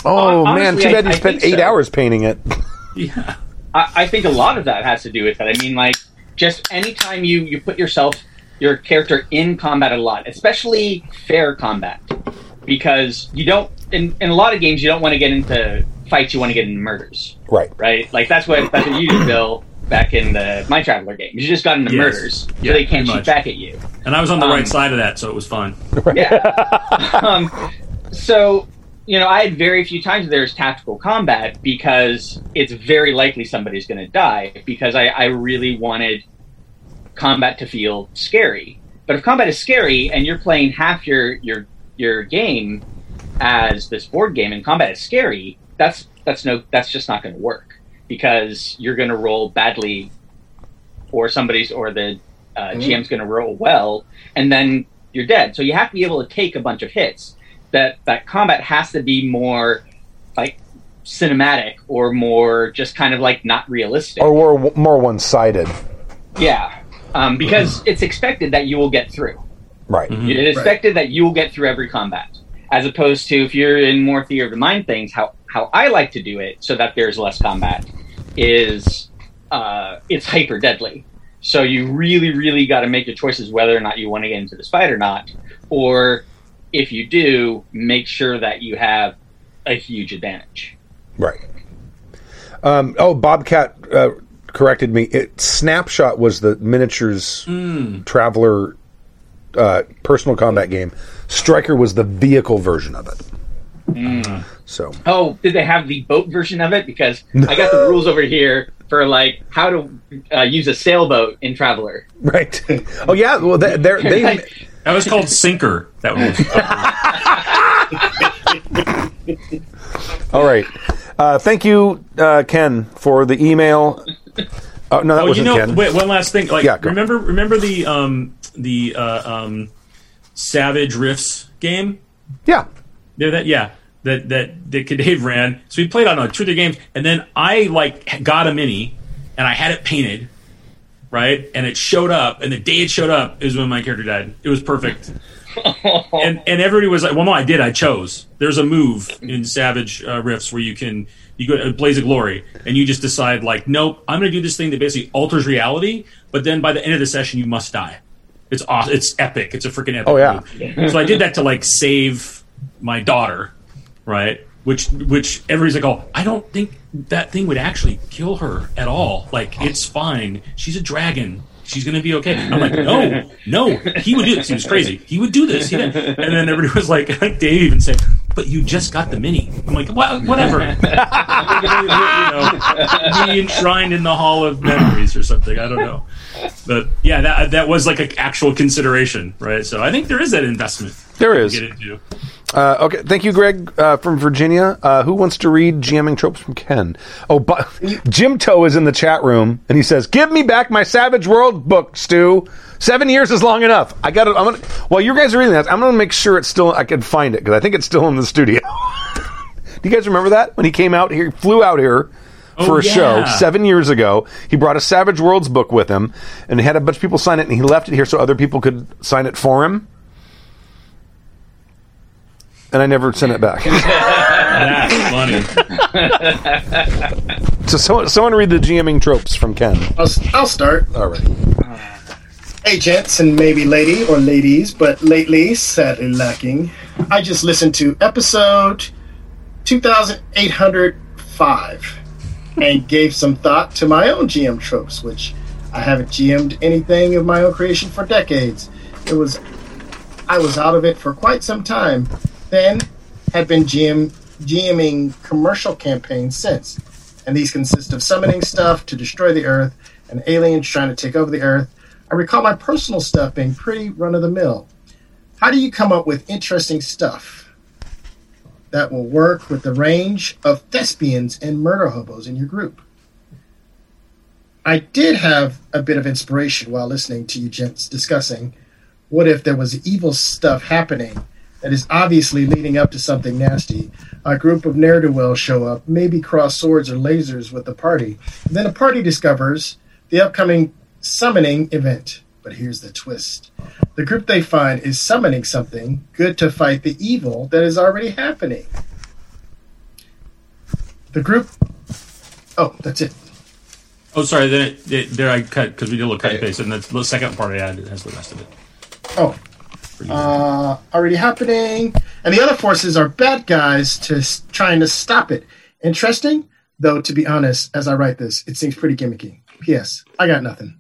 Speaker 2: Oh
Speaker 4: Hon-
Speaker 2: man,
Speaker 4: honestly,
Speaker 2: too bad
Speaker 4: I-
Speaker 2: you
Speaker 4: I
Speaker 2: spent eight
Speaker 4: so.
Speaker 2: hours painting it.
Speaker 3: yeah,
Speaker 4: I, I think a lot of that has to do with it. I mean, like, just anytime you, you put yourself, your character in combat a lot, especially fair combat, because you don't, in, in a lot of games, you don't want to get into fights, you want to get into murders,
Speaker 2: Right.
Speaker 4: right? Like, that's what, that's what you did, Bill, back in the My Traveller game. You just got into
Speaker 3: Yes.
Speaker 4: murders, so
Speaker 3: Yeah,
Speaker 4: they can't shoot
Speaker 3: much.
Speaker 4: back at you.
Speaker 3: and I was on the
Speaker 4: Um,
Speaker 3: right side of that, so it was fun.
Speaker 4: Yeah. um, so you know, I had very few times where there's tactical combat because it's very likely somebody's going to die because I, I really wanted combat to feel scary. But if combat is scary and you're playing half your your your game as this board game and combat is scary, that's that's no that's just not going to work because you're going to roll badly, or somebody's or the uh, GM's going to roll well, and then you're dead. So you have to be able to take a bunch of hits. That that combat has to be more like cinematic or more just kind of like not realistic.
Speaker 2: Or more, more one sided.
Speaker 4: yeah, um, because it's expected that you will get through.
Speaker 2: Right.
Speaker 3: Mm-hmm.
Speaker 4: It is expected that you will get through every combat, as opposed to if you're in more theater of the mind things. How how I like to do it so that there's less combat is uh, it's hyper deadly. So you really really got to make your choices whether or not you want to get into this fight or not, or if you do, make sure that you have a huge advantage.
Speaker 2: Right. Um, oh, Bobcat uh, corrected me. It, Snapshot was the miniatures traveller uh, personal combat game. Striker was the vehicle version of it. So
Speaker 4: Oh, did they have the boat version of it? Because I got the rules over here for like how to uh, use a sailboat in Traveller.
Speaker 2: right. oh yeah. Well, they, they're, they
Speaker 3: That was called Sinker. That was.
Speaker 2: all right. Uh, thank you, uh, Ken, for the email. Oh no, that
Speaker 3: Oh, you
Speaker 2: wasn't
Speaker 3: know,
Speaker 2: Ken.
Speaker 3: wait, one last thing. Like,
Speaker 2: Yeah,
Speaker 3: remember, remember the um, the uh, um, Savage Rifts game?
Speaker 2: Yeah.
Speaker 3: Yeah, that yeah, that that that Dave ran. So we played on uh, two of the games, and then I like got a mini, and I had it painted, right? And it showed up, and the day it showed up is when my character died. It was perfect. and and everybody was like, "Well, no, I did. I chose." There's a move in Savage uh, Rifts where you can you go uh, Blaze of Glory, and you just decide like, "Nope, I'm going to do this thing that basically alters reality." But then by the end of the session, you must die. It's awesome. It's epic. It's a freaking epic.
Speaker 2: Oh, yeah.
Speaker 3: move. So I did that to like save my daughter, right? Which which everybody's like, "Oh, I don't think that thing would actually kill her at all. Like it's fine. She's a dragon." She's gonna be okay. I'm like, no, no. He would do this. He was crazy. He would do this. He did. And then everybody was like, like Dave even said, "But you just got the mini." I'm like, well, whatever. you know, be enshrined in the Hall of Memories or something. I don't know. But yeah, that that was like an actual consideration, right? So I think there is that investment
Speaker 2: There is.
Speaker 3: get into.
Speaker 2: Uh, okay, thank you, Greg uh, from Virginia. Uh, who wants to read GMing tropes from Ken? Oh, but Jim Toe is in the chat room, and he says, "Give me back my Savage World book, Stu. Seven years is long enough. I got it. I'm gonna. While you guys are reading that, I'm gonna make sure it's still. I can find it because I think it's still in the studio. Do you guys remember that when he came out here? He flew out here." Oh, for
Speaker 3: Oh,
Speaker 2: a show seven years ago, he brought a Savage Worlds book with him, and he had a bunch of people sign it, and he left it here so other people could sign it for him. And I never sent it back.
Speaker 3: That's funny.
Speaker 2: So someone, someone read the GMing tropes from Ken.
Speaker 5: I'll, I'll start.
Speaker 2: All right.
Speaker 5: Hey, gents, and maybe lady or ladies, but lately, sadly lacking. I just listened to episode 2805 and gave some thought to my own GM tropes, which I haven't GM'd anything of my own creation for decades. It was, I was out of it for quite some time. Then, had been GM, GMing commercial campaigns since, and these consist of summoning stuff to destroy the Earth and aliens trying to take over the Earth. I recall my personal stuff being pretty run of the mill. How do you come up with interesting stuff that will work with the range of thespians and murder hobos in your group? I did have a bit of inspiration while listening to you gents discussing what if there was evil stuff happening that is obviously leading up to something nasty. A group of ne'er do wells show up, maybe cross swords or lasers with the party. Then a party discovers the upcoming summoning event. But here's the twist the group they find is summoning something good to fight the evil that is already happening. The group. Oh, that's it.
Speaker 3: Oh, sorry. Then there I cut because we did a little cut and paste, and that's the second part I added has the rest of it.
Speaker 5: Oh, uh, already happening. And the other forces are bad guys to s- trying to stop it. Interesting, though. To be honest, as I write this, it seems pretty gimmicky. P.S. I got nothing.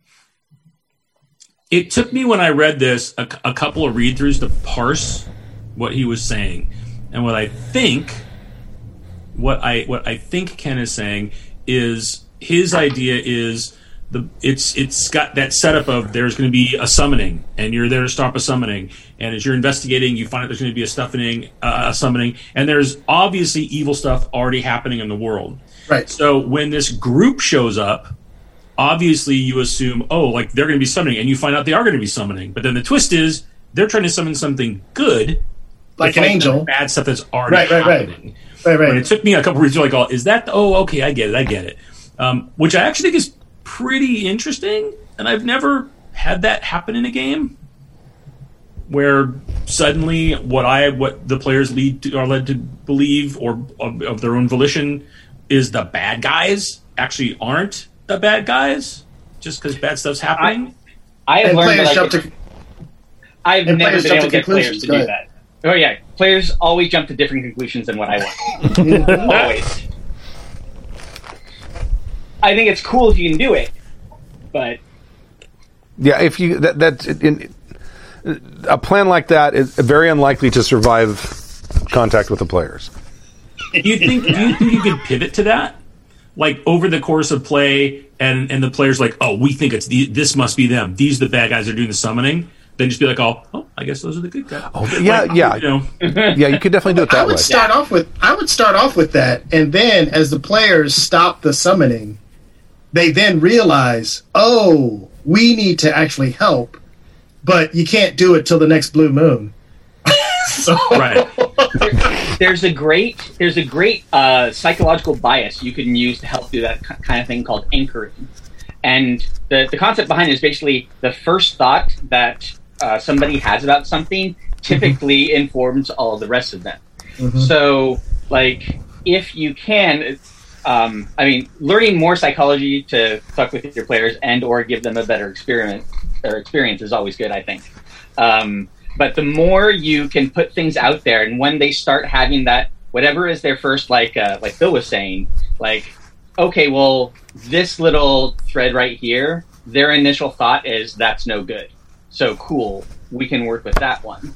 Speaker 3: It took me when I read this a, a couple of read throughs to parse what he was saying. And what I think, what I what I think Ken is saying is his idea is the it's it's got that setup of there's going to be a summoning and you're there to stop a summoning and as you're investigating you find out there's going to be a summoning uh, a summoning and there's obviously evil stuff already happening in the world
Speaker 5: Right.
Speaker 3: so when this group shows up obviously you assume oh like they're going to be summoning and you find out they are going to be summoning but then the twist is they're trying to summon something good
Speaker 5: Like an angel.
Speaker 3: bad stuff that's already
Speaker 5: Right, right, right.
Speaker 3: happening
Speaker 5: Right,
Speaker 3: but it took me a couple reads to like, oh, is that? Oh, okay, I get it, I get it. Um, which I actually think is pretty interesting, and I've never had that happen in a game where suddenly what I what the players lead to, are led to believe or of, of their own volition is the bad guys actually aren't the bad guys just because bad stuff's happening.
Speaker 4: I have
Speaker 5: And
Speaker 4: learned that I
Speaker 5: to
Speaker 4: I've
Speaker 5: and
Speaker 4: never
Speaker 5: players
Speaker 4: been
Speaker 5: jump
Speaker 4: able
Speaker 5: to
Speaker 4: to get players to do
Speaker 5: ahead.
Speaker 4: that. Oh yeah, players always jump to different conclusions than what I want. always. I think it's cool if you can do it, but
Speaker 2: Yeah, if you that that's in, a plan like that is very unlikely to survive contact with the players.
Speaker 3: do you think do you think you could pivot to that like over the course of play and and the players like oh we think it's the, this must be them these are the bad guys that are doing the summoning then just be like oh oh i guess those are the good guys
Speaker 2: Oh, yeah,
Speaker 3: Like,
Speaker 2: yeah.
Speaker 3: you know
Speaker 2: Yeah, you could definitely do it
Speaker 5: I
Speaker 2: that way.
Speaker 5: would start off with I would start off with that, and then as the players stop the summoning, they then realize, oh, we need to actually help, but you can't do it till the next blue moon. So,
Speaker 3: right
Speaker 4: there's a great there's a great uh, psychological bias you can use to help do that kind of thing called anchoring. And the, the concept behind it is basically the first thought that uh, somebody has about something typically informs all the rest of them. So, like, if you can, um, I mean, learning more psychology to fuck with your players and or give them a better experiment or experience is always good. I think. Um, but the more you can put things out there, and when they start having that, whatever is their first, like uh, like Bill was saying, like, okay, well, this little thread right here, their initial thought is that's no good. So cool, we can work with that one,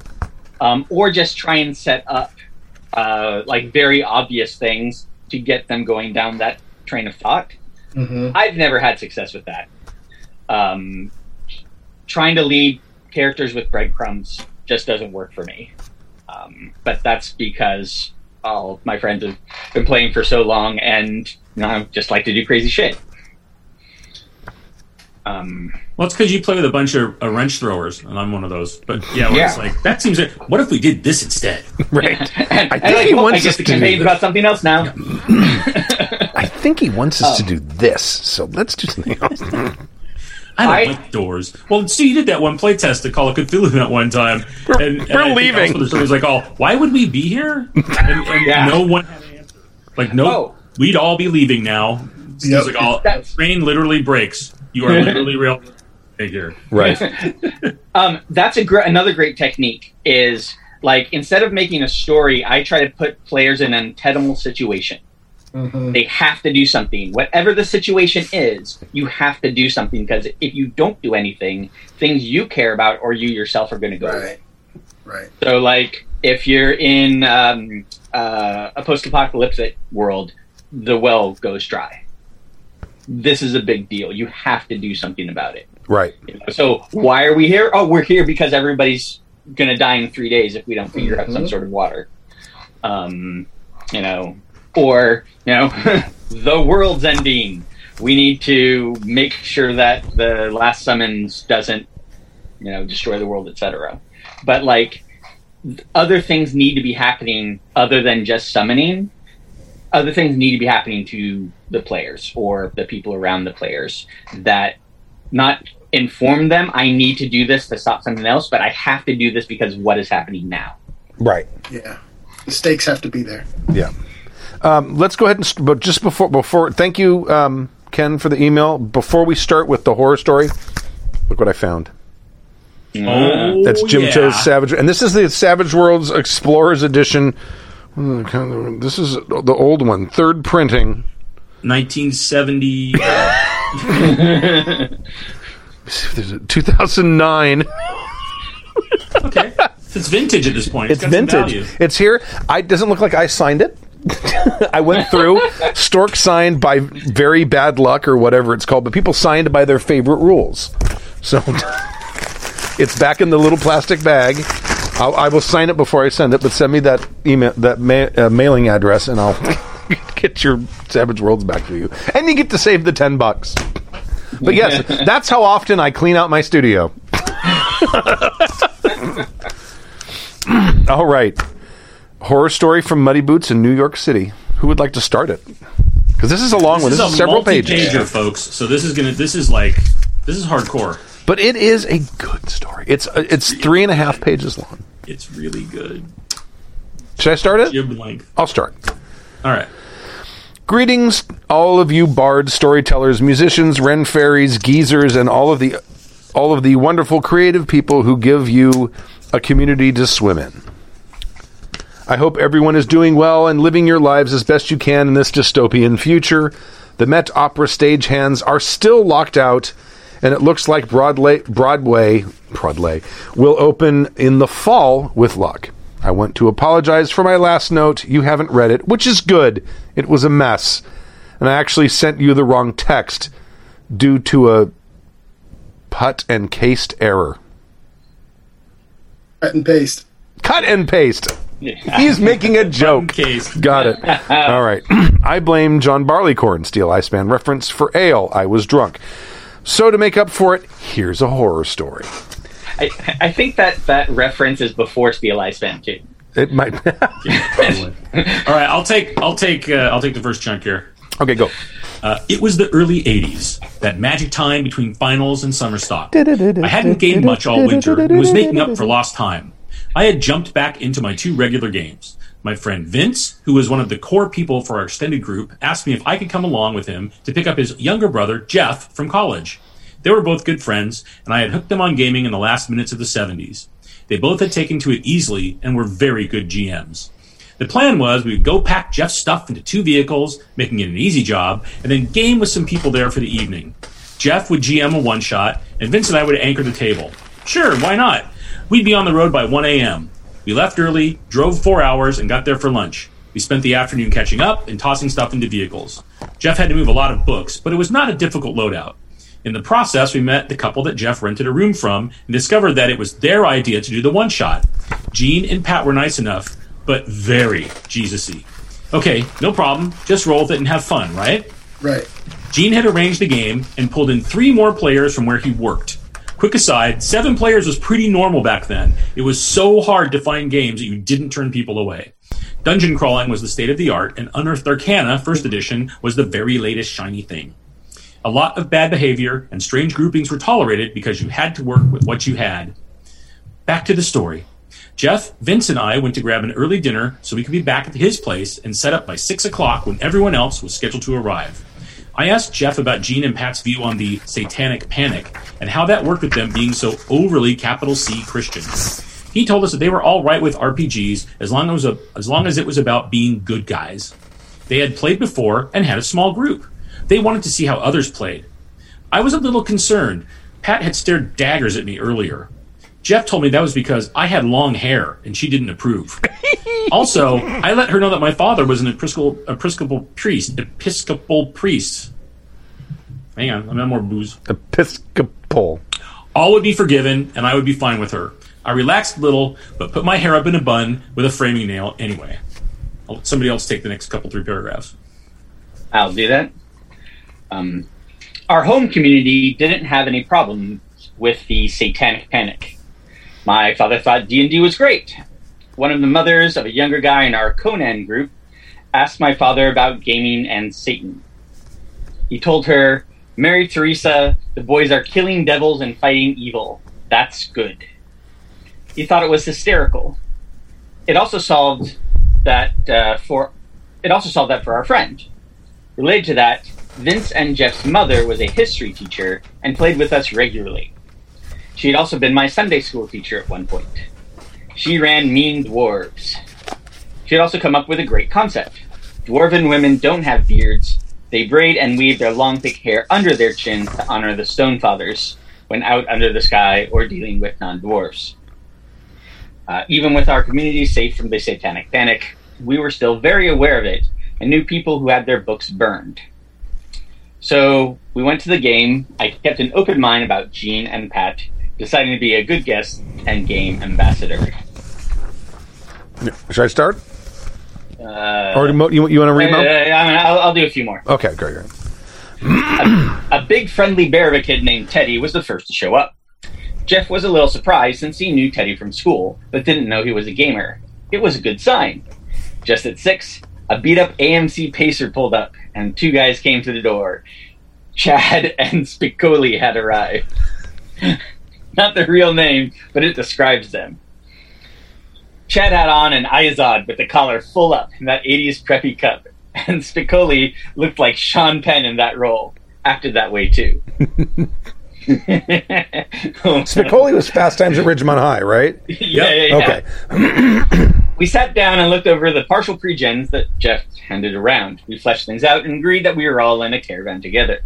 Speaker 4: um, or just try and set up uh, like very obvious things to get them going down that train of thought.
Speaker 5: Mhm.
Speaker 4: I've never had success with that. Um, trying to lead characters with breadcrumbs just doesn't work for me. Um, but that's because all my friends have been playing for so long, and you know, I just like to do crazy shit. Um,
Speaker 3: well it's because you play with a bunch of uh, wrench throwers and i'm one of those but yeah, where it's like that seems like what if we did this instead
Speaker 2: Right.
Speaker 4: and,
Speaker 2: I
Speaker 4: and
Speaker 2: think
Speaker 4: like,
Speaker 2: he
Speaker 4: oh, I
Speaker 2: wants us
Speaker 4: the
Speaker 2: to do
Speaker 4: campaign's about something else now.
Speaker 2: I think he wants us to do this, so let's do something else.
Speaker 3: I don't
Speaker 4: I-
Speaker 3: like doors. Well, see, you did that one playtest at Call of Cthulhu that one time.
Speaker 2: We're-
Speaker 3: and, and
Speaker 2: we're
Speaker 3: I think
Speaker 2: leaving.
Speaker 3: also Somebody's like, "Oh, why would we be here?" And, and
Speaker 4: Yeah.
Speaker 3: no one had an answer. Like, no,
Speaker 4: Oh.
Speaker 3: we'd all be leaving now. It's
Speaker 5: Yep.
Speaker 3: like, "Oh,
Speaker 4: That's-
Speaker 3: the train literally breaks. You are literally real here."
Speaker 2: right.
Speaker 4: Um, that's a gr- another great technique. Is like instead of making a story, I try to put players in an untenable situation.
Speaker 5: Mhm.
Speaker 4: They have to do something. Whatever the situation is, you have to do something because if you don't do anything, things you care about or you yourself are going to go away.
Speaker 5: Right. Right.
Speaker 4: So, like, if you're in um, uh, a post-apocalyptic world, the well goes dry. This is a big deal. You have to do something about it.
Speaker 2: Right.
Speaker 4: You know, So, why are we here? Oh, we're here because everybody's going to die in three days if we don't figure out some
Speaker 5: Mhm.
Speaker 4: sort of water. Um, you know, or you know, the world's ending. We need to make sure that the last summons doesn't, you know, destroy the world, etc. But like, other things need to be happening other than just summoning. Other things need to be happening to the players or the people around the players that not inform them I need to do this to stop something else, but I have to do this because of what is happening now.
Speaker 2: Right.
Speaker 5: Yeah. The stakes have to be there.
Speaker 2: Yeah. Um, let's go ahead and, st- but just before, before, thank you, um, Ken, for the email. Before we start with the horror story, look what I found.
Speaker 3: Oh,
Speaker 2: That's Jim
Speaker 3: yeah.
Speaker 2: Toe's Savage, and this is the Savage Worlds Explorers Edition. This is the old one, third printing.
Speaker 3: 1970.
Speaker 2: There's a 2009.
Speaker 3: okay. It's vintage at this point.
Speaker 2: It's
Speaker 3: got some
Speaker 2: vintage.
Speaker 3: value.
Speaker 2: It's here. I doesn't look like I signed it. I went through Stork signed by very bad luck or whatever it's called, but people signed by their favorite rules. So it's back in the little plastic bag. I'll, I will sign it before I send it, but send me that email, that ma- uh, mailing address, and I'll get your Savage Worlds back to you, and you get to save the ten bucks. But yes, that's how often I clean out my studio. All right. Horror story from Muddy Boots in New York City. Who would like to start it? Because this is a long one.
Speaker 3: This
Speaker 2: This
Speaker 3: is
Speaker 2: is
Speaker 3: a
Speaker 2: several pages.
Speaker 3: multi-pager, folks. So this is gonna. This is like. This is hardcore.
Speaker 2: But it is a good story. It's uh, it's three and a half pages long.
Speaker 3: It's really good.
Speaker 2: Should I start it?
Speaker 3: Jib length.
Speaker 2: I'll start.
Speaker 3: All right.
Speaker 2: Greetings, all of you bards, storytellers, musicians, ren fairies, geezers, and all of the all of the wonderful creative people who give you a community to swim in. I hope everyone is doing well and living your lives as best you can in this dystopian future. The Met Opera stagehands are still locked out, and it looks like Broadway, Broadway, Broadway will open in the fall with luck. I want to apologize for my last note. You haven't read it, which is good. It was a mess, and I actually sent you the wrong text due to a put and cased error.
Speaker 5: Cut and paste.
Speaker 2: Cut and paste. He's making a joke.
Speaker 3: Case.
Speaker 2: Got it. All right. I blame John Barleycorn, Steeleye Span reference for ale. I was drunk. So to make up for it, here's a horror story.
Speaker 4: I, I think that that reference is before Steeleye Span too.
Speaker 2: It might.
Speaker 3: All right. I'll take. I'll take. Uh, I'll take the first chunk here.
Speaker 2: okay, go.
Speaker 3: Uh, it was the early 80s, that magic time between finals and summer stock. I hadn't gained much all winter and was making up for lost time. I had jumped back into my two regular games. My friend Vince, who was one of the core people for our extended group, asked me if I could come along with him to pick up his younger brother, Jeff, from college. They were both good friends, and I had hooked them on gaming in the last minutes of the 70s. They both had taken to it easily and were very good GMs. The plan was we would go pack Jeff's stuff into two vehicles, making it an easy job, and then game with some people there for the evening. Jeff would GM a one shot, and Vince and I would anchor the table. Sure, why not? We'd be on the road by 1 a.m. We left early, drove four hours, and got there for lunch. We spent the afternoon catching up and tossing stuff into vehicles. Jeff had to move a lot of books, but it was not a difficult loadout. In the process, we met the couple that Jeff rented a room from and discovered that it was their idea to do the one shot. Gene and Pat were nice enough, but very Jesus-y. Okay, no problem. Just roll with it and have fun, right?
Speaker 5: Right.
Speaker 3: Gene had arranged the game and pulled in three more players from where he worked. Quick aside, seven players was pretty normal back then. It was so hard to find games that you didn't turn people away. Dungeon crawling was the state of the art, and Unearthed Arcana, first edition, was the very latest shiny thing. A lot of bad behavior and strange groupings were tolerated because you had to work with what you had. Back to the story. Jeff, Vince, and I went to grab an early dinner so we could be back at his place and set up by 6 o'clock when everyone else was scheduled to arrive. I asked Jeff about Gene and Pat's view on the satanic panic and how that worked with them being so overly capital C Christian. He told us that they were all right with RPGs as long as, as long as it was about being good guys. They had played before and had a small group. They wanted to see how others played. I was a little concerned. Pat had stared daggers at me earlier. Jeff told me that was because I had long hair and she didn't approve. also, I let her know that my father was an Episcopal, Episcopal priest. Episcopal priest. Hang on, I'm have more booze.
Speaker 2: Episcopal.
Speaker 3: All would be forgiven, and I would be fine with her. I relaxed a little, but put my hair up in a bun with a framing nail anyway. I'll let somebody else take the next couple, three paragraphs.
Speaker 4: I'll do that. Um, our home community didn't have any problems with the satanic panic. My father thought D&D was great. One of the mothers of a younger guy in our Conan group asked my father about gaming and Satan. He told her, Mary Teresa, the boys are killing devils and fighting evil. That's good. He thought it was hysterical. It also solved that uh, for it also solved that for our friend. Related to that, Vince and Jeff's mother was a history teacher and played with us regularly. She had also been my Sunday school teacher at one point. She ran Mean Dwarves. She had also come up with a great concept. Dwarven women don't have beards. They braid and weave their long, thick hair under their chin to honor the Stone Fathers when out under the sky or dealing with non dwarves. Uh, even with our community safe from the satanic panic, we were still very aware of it and knew people who had their books burned. So we went to the game. I kept an open mind about Gene and Pat, deciding to be a good guest and game ambassador.
Speaker 2: Should I start?
Speaker 4: Uh,
Speaker 2: Or you, you want to read
Speaker 4: uh? I mean, I'll, I'll do a few more.
Speaker 2: Okay, great, great.
Speaker 4: A big friendly bear of a kid named Teddy was the first to show up. Jeff was a little surprised since he knew Teddy from school, but didn't know he was a gamer. It was a good sign. Just at six, a beat up AMC Pacer pulled up, and two guys came to the door. Chad and Spicoli had arrived. Not the real name, but it describes them. Chad had on an Izod with the collar full up in that 80s preppy cup, and Spicoli looked like Sean Penn in that role. Acted that way too.
Speaker 2: Spicoli was Fast Times at Ridgemont High, right?
Speaker 4: yeah, yeah, yeah.
Speaker 2: Okay.
Speaker 4: We sat down and looked over the partial pre-gens that Jeff handed around. We fleshed things out and agreed that we were all in a caravan together.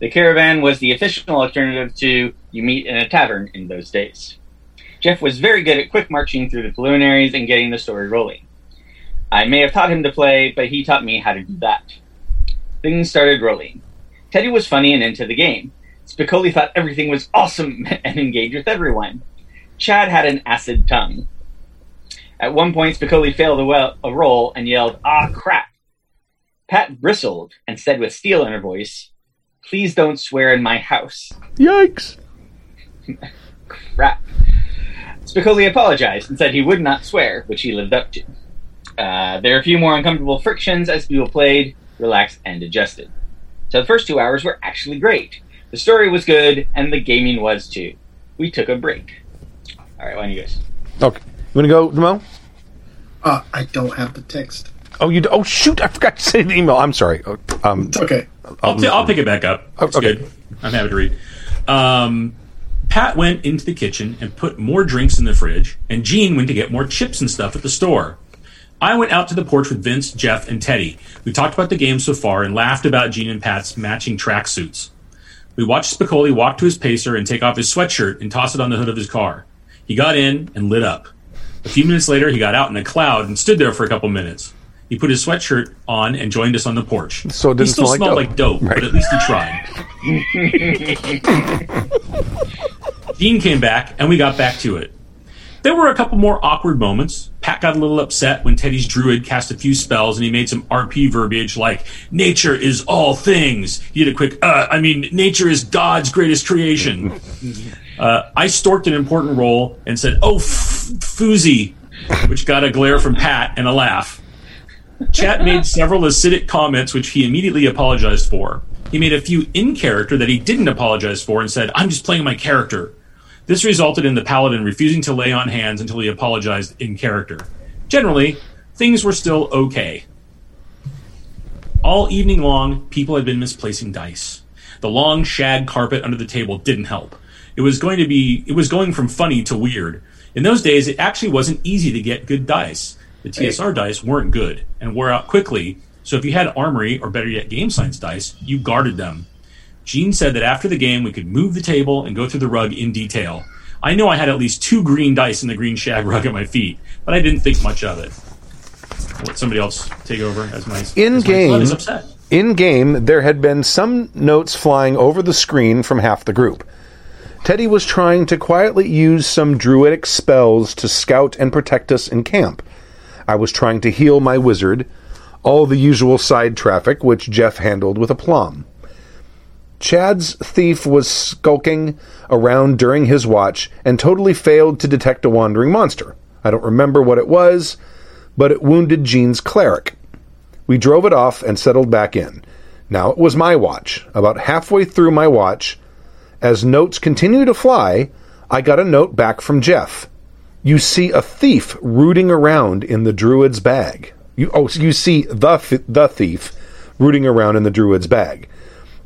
Speaker 4: The caravan was the official alternative to you meet in a tavern in those days. Jeff was very good at quick marching through the preliminaries and getting the story rolling. I may have taught him to play, but he taught me how to do that. Things started rolling. Teddy was funny and into the game. Spicoli thought everything was awesome and engaged with everyone. Chad had an acid tongue. At one point, Spicoli failed a, well, a roll and yelled, Ah, crap. Pat bristled and said with steel in her voice, Please don't swear in my house.
Speaker 2: Yikes.
Speaker 4: Crap. Spicoli apologized and said he would not swear, which he lived up to. Uh, there are a few more uncomfortable frictions as people played, relaxed, and adjusted. So the first two hours were actually great. The story was good, and the gaming was too. We took a break. All right, why don't you guys?
Speaker 2: Okay. You want to go, Mo?
Speaker 5: Uh, I don't have the text.
Speaker 2: Oh, you. Do- oh, shoot! I forgot to say the email. I'm sorry. Oh, Um,
Speaker 5: It's okay.
Speaker 3: I'll, t- I'll pick it back up. It's
Speaker 2: okay.
Speaker 3: good. I'm happy to read. Um, Pat went into the kitchen and put more drinks in the fridge, and Gene went to get more chips and stuff at the store. I went out to the porch with Vince, Jeff, and Teddy. We talked about the game so far and laughed about Gene and Pat's matching tracksuits. We watched Spicoli walk to his pacer and take off his sweatshirt and toss it on the hood of his car. He got in and lit up. A few minutes later, he got out in a cloud and stood there for a couple minutes. He put his sweatshirt on and joined us on the porch.
Speaker 2: So it
Speaker 3: he
Speaker 2: didn't
Speaker 3: still
Speaker 2: smell like
Speaker 3: smelled
Speaker 2: dope.
Speaker 3: like dope,
Speaker 2: Right.
Speaker 3: but at least he tried. Dean came back, and we got back to it. There were a couple more awkward moments. Pat got a little upset when Teddy's druid cast a few spells and he made some RP verbiage like, Nature is all things. He did a quick, uh, I mean, nature is God's greatest creation. Uh, I storked an important role and said, Oh, f- Foozy, which got a glare from Pat and a laugh. Chat made several acidic comments, which he immediately apologized for. He made a few in character that he didn't apologize for and said, I'm just playing my character. This resulted in the paladin refusing to lay on hands until he apologized in character. Generally, things were still okay. All evening long, people had been misplacing dice. The long shag carpet under the table didn't help. It was going to be it was going from funny to weird. In those days, it actually wasn't easy to get good dice. The TSR dice weren't good and wore out quickly, so if you had armory or better yet game science dice, you guarded them. Gene said that after the game we could move the table and go through the rug in detail. I know I had at least two green dice in the green shag rug at my feet, but I didn't think much of it. I'll let somebody else take over as my
Speaker 2: In
Speaker 3: as
Speaker 2: game-
Speaker 3: son is upset.
Speaker 2: In game, there had been some notes flying over the screen from half the group. Teddy was trying to quietly use some druidic spells to scout and protect us in camp. I was trying to heal my wizard, all the usual side traffic which Jeff handled with aplomb. Chad's thief was skulking around during his watch and totally failed to detect a wandering monster. I don't remember what it was, but it wounded Gene's cleric. We drove it off and settled back in. Now it was my watch. About halfway through my watch, as notes continue to fly, I got a note back from Jeff. You see a thief rooting around in the druid's bag. You oh, you see the th- the thief rooting around in the druid's bag.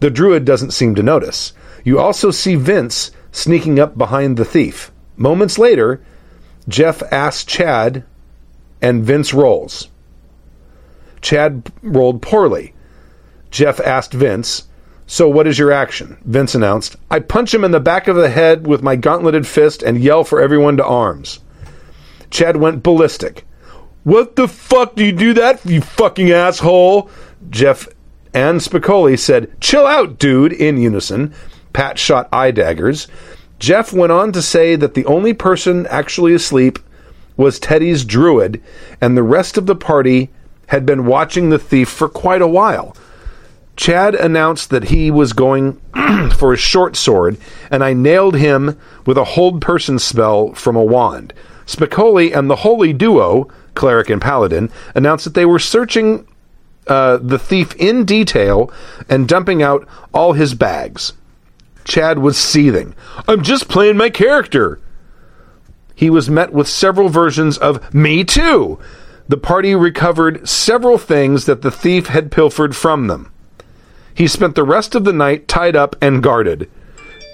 Speaker 2: The druid doesn't seem to notice. You also see Vince sneaking up behind the thief. Moments later, Jeff asks Chad, and Vince rolls. Chad rolled poorly. Jeff asked Vince, So what is your action? Vince announced, I punch him in the back of the head with my gauntleted fist and yell for everyone to arms. Chad went ballistic. What the fuck do you do that, you fucking asshole? Jeff and Spicoli said, Chill out, dude, in unison. Pat shot eye daggers. Jeff went on to say that the only person actually asleep was Teddy's druid, and the rest of the party had been watching the thief for quite a while. Chad announced that he was going for a short sword, and I nailed him with a hold person spell from a wand. Spicoli and the holy duo, cleric and paladin, announced that they were searching uh, the thief in detail and dumping out all his bags. Chad was seething. I'm just playing my character. He was met with several versions of Me Too. The party recovered several things that the thief had pilfered from them. He spent the rest of the night tied up and guarded.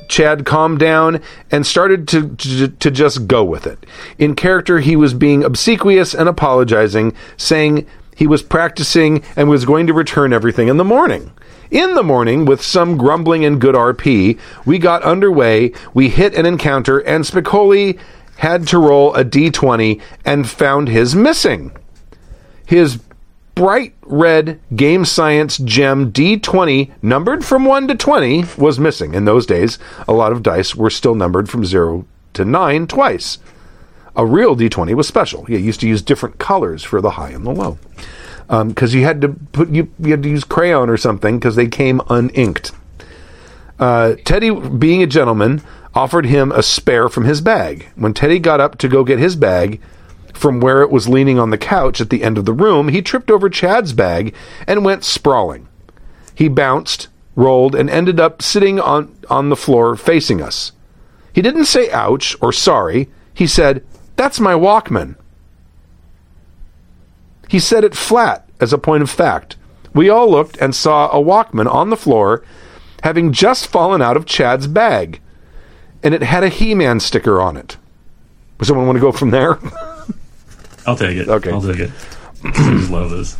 Speaker 2: Chad calmed down and started to, to, to just go with it. In character, he was being obsequious and apologizing, saying he was practicing and was going to return everything in the morning. In the morning, with some grumbling and good RP, we got underway, we hit an encounter, and Spicoli had to roll a d20 and found his missing. His bright red game science gem D20, numbered from 1 to 20, was missing. In those days, a lot of dice were still numbered from 0 to 9 twice. A real D20 was special. You used to use different colors for the high and the low. Because you had to put you, you had to use crayon or something because they came uninked. Uh, Teddy, being a gentleman, offered him a spare from his bag. When Teddy got up to go get his bag, from where it was leaning on the couch at the end of the room, he tripped over Chad's bag and went sprawling. He bounced, rolled, and ended up sitting on, on the floor facing us. He didn't say ouch or sorry. He said, That's my Walkman. He said it flat as a point of fact. We all looked and saw a Walkman on the floor, having just fallen out of Chad's bag, and it had a He Man sticker on it. Does someone want to go from there?
Speaker 3: I'll take it.
Speaker 2: Okay.
Speaker 3: I'll take it. I just love this.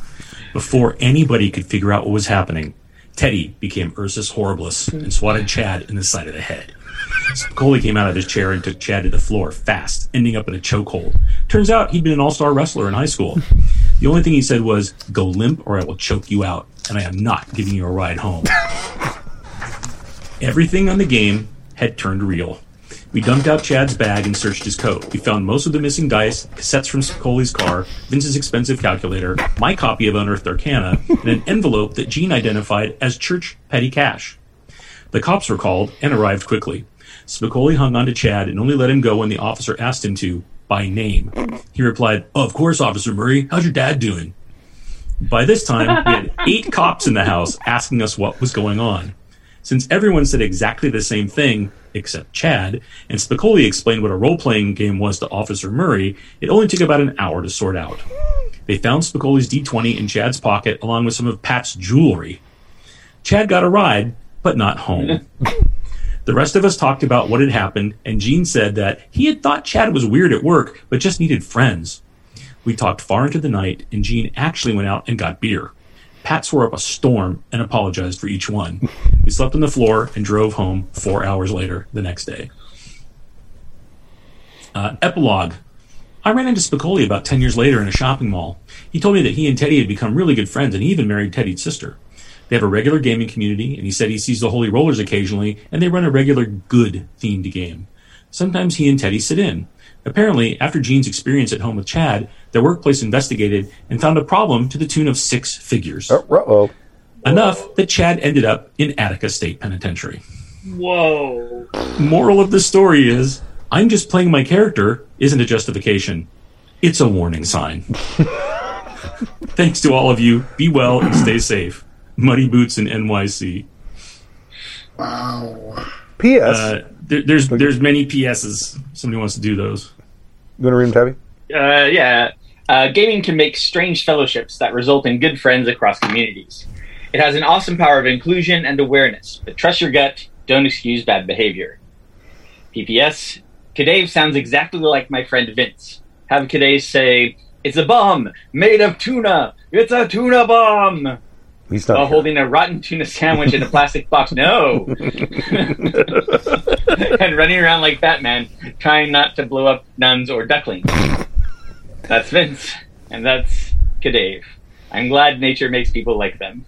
Speaker 3: Before anybody could figure out what was happening, Teddy became Ursus Horribilis and swatted Chad in the side of the head. Coley came out of his chair and took Chad to the floor fast, ending up in a chokehold. Turns out he'd been an all-star wrestler in high school. The only thing he said was, "Go limp, or I will choke you out, and I am not giving you a ride home." Everything on the game had turned real. We dumped out Chad's bag and searched his coat. We found most of the missing dice, cassettes from Coley's car, Vince's expensive calculator, my copy of Unearthed Arcana, and an envelope that Gene identified as church petty cash. The cops were called and arrived quickly. Spicoli hung on to Chad and only let him go when the officer asked him to, by name. He replied, oh, Of course, Officer Murray. How's your dad doing? By this time, we had eight cops in the house asking us what was going on. Since everyone said exactly the same thing, except Chad, and Spicoli explained what a role playing game was to Officer Murray, it only took about an hour to sort out. They found Spicoli's D20 in Chad's pocket along with some of Pat's jewelry. Chad got a ride, but not home. The rest of us talked about what had happened, and Gene said that he had thought Chad was weird at work, but just needed friends. We talked far into the night, and Gene actually went out and got beer. Pat swore up a storm and apologized for each one. We slept on the floor and drove home four hours later the next day. Uh, epilogue. I ran into Spicoli about 10 years later in a shopping mall. He told me that he and Teddy had become really good friends and he even married Teddy's sister. They have a regular gaming community, and he said he sees the Holy Rollers occasionally, and they run a regular good themed game. Sometimes he and Teddy sit in. Apparently, after Gene's experience at home with Chad, their workplace investigated and found a problem to the tune of six figures.
Speaker 2: Uh-oh.
Speaker 3: Enough that Chad ended up in Attica State Penitentiary.
Speaker 4: Whoa.
Speaker 3: Moral of the story is I'm just playing my character isn't a justification. It's a warning sign. Thanks to all of you. Be well and stay safe. Muddy Boots in NYC.
Speaker 5: Wow.
Speaker 2: P.S.
Speaker 3: Uh, there, there's there's many PSs. Somebody wants to do those.
Speaker 2: You want to read them, Tabby?
Speaker 4: Uh, yeah. Uh, gaming can make strange fellowships that result in good friends across communities. It has an awesome power of inclusion and awareness, but trust your gut, don't excuse bad behavior. PPS, Kadave sounds exactly like my friend Vince. Have Kadave say, It's a bomb made of tuna! It's a tuna bomb!
Speaker 2: He's not.
Speaker 4: While
Speaker 2: here.
Speaker 4: holding a rotten tuna sandwich in a plastic box. No! and running around like Batman, trying not to blow up nuns or ducklings. That's Vince, and that's Kadave. I'm glad nature makes people like them.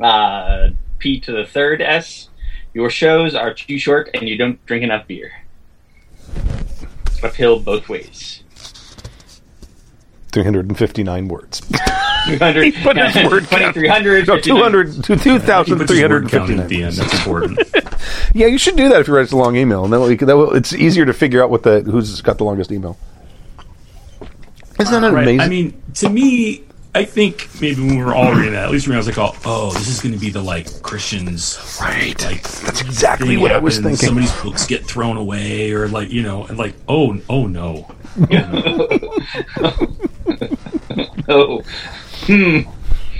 Speaker 4: Uh, P to the third S. Your shows are too short, and you don't drink enough beer. Uphill both ways.
Speaker 2: 359 words.
Speaker 4: 200,
Speaker 2: put his word count.
Speaker 4: 2300.
Speaker 2: No, 200,
Speaker 3: He puts his word count at
Speaker 2: 2,359.
Speaker 3: the end. That's important.
Speaker 2: Yeah, you should do that if you write a long email, and then we, that will, it's easier to figure out what the who's got the longest email. Isn't that
Speaker 3: right.
Speaker 2: amazing?
Speaker 3: I mean, to me, I think maybe when we were all reading that, at least when I was like, oh, oh, this is going to be the like Christians,
Speaker 2: right.
Speaker 3: like
Speaker 2: That's exactly
Speaker 3: thing
Speaker 2: what I was thinking.
Speaker 3: Somebody's books get thrown away, or like you know, and like, oh, oh no,
Speaker 4: Oh, Hmm.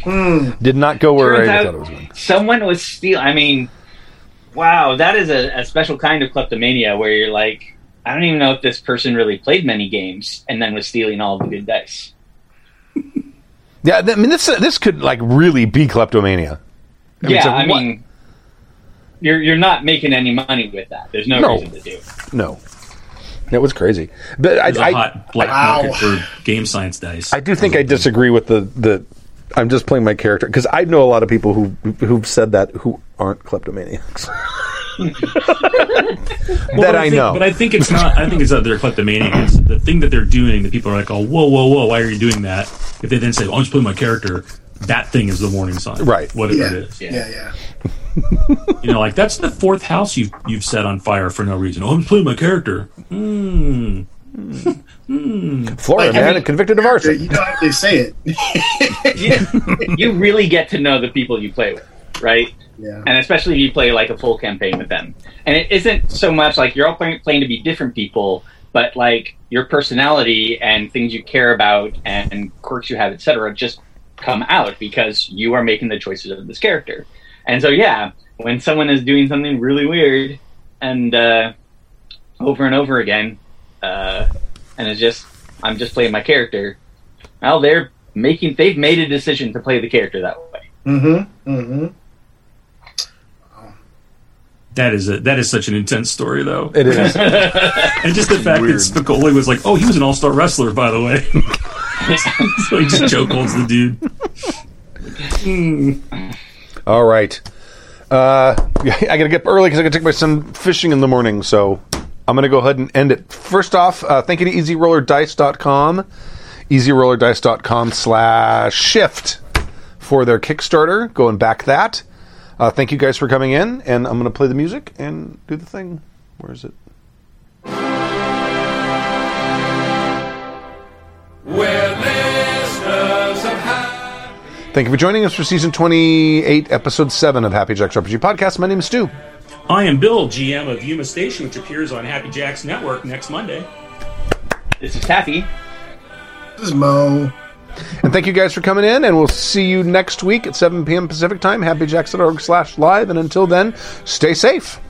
Speaker 4: Hmm.
Speaker 2: Did not go where
Speaker 4: turns
Speaker 2: I thought it was going.
Speaker 4: someone was steal. I mean, wow, that is a, a special kind of kleptomania where you're like, I don't even know if this person really played many games and then was stealing all the good dice.
Speaker 2: Yeah, I mean this uh, this could like really be kleptomania. I
Speaker 4: yeah,
Speaker 2: like,
Speaker 4: I
Speaker 2: what-
Speaker 4: mean, you're you're not making any money with that. There's no,
Speaker 2: No.
Speaker 4: reason to do. it.
Speaker 2: no, that was crazy. But
Speaker 3: there's a
Speaker 2: I, I,
Speaker 3: hot black
Speaker 5: Wow.
Speaker 3: market for game science dice.
Speaker 2: I do think I disagree with the the. I'm just playing my character because I know a lot of people who who've said that who aren't kleptomaniacs.
Speaker 3: Well,
Speaker 2: that
Speaker 3: but
Speaker 2: I,
Speaker 3: think,
Speaker 2: know.
Speaker 3: but I think it's not. I think it's that they're kleptomaniacs. The thing that they're doing, the people are like, "Oh, whoa, whoa, whoa! Why are you doing that?" If they then say, "Oh, I'm just playing my character," that thing is the warning sign,
Speaker 2: Right.
Speaker 3: Whatever
Speaker 5: Yeah.
Speaker 3: it is,
Speaker 5: Yeah, yeah. yeah.
Speaker 3: you know, like that's the fourth house you've you've set on fire for no reason. Oh, I'm playing my character. Hmm.
Speaker 2: Florida
Speaker 5: Like, I
Speaker 2: man
Speaker 5: mean-
Speaker 2: convicted of
Speaker 5: So
Speaker 2: arson.
Speaker 5: you don't have to say it.
Speaker 4: you really get to know the people you play with, right?
Speaker 5: Yeah.
Speaker 4: And especially if you play like a full campaign with them. And it isn't so much like you're all playing, playing to be different people, but like your personality and things you care about and quirks you have, etc., just come out because you are making the choices of this character. And so, yeah, when someone is doing something really weird and uh, over and over again, uh, and it's just I'm just playing my character. Well, they're making they've made a decision to play the character that way.
Speaker 5: Mm-hmm. Mm-hmm.
Speaker 3: That is a that is such an intense story, though.
Speaker 2: It is.
Speaker 3: And just the fact
Speaker 2: Weird.
Speaker 3: that Spicoli was like, "Oh, he was an all-star wrestler, by the way." so he just chokeholds the dude.
Speaker 2: All right. Uh, I got to get up early because I got to take my son fishing in the morning. So I'm to go ahead and end it. First off, uh, thank you to EasyRollerDice.com, EasyRollerDice.com slash shift for their Kickstarter. Go and back that. Uh, thank you guys for coming in, and I'm to play the music and do the thing. Where is it? Thank you for joining us for season 28, episode 7 of Happy Jacks RPG Podcast. My name is Stu.
Speaker 3: I am Bill, GM of Yuma Station, which appears on Happy Jacks Network next Monday.
Speaker 4: This is Taffy.
Speaker 5: This is Mo.
Speaker 2: And thank you guys for coming in, and we'll see you next week at 7 p.m. Pacific time, happyjacks.org slash live. And until then, stay safe.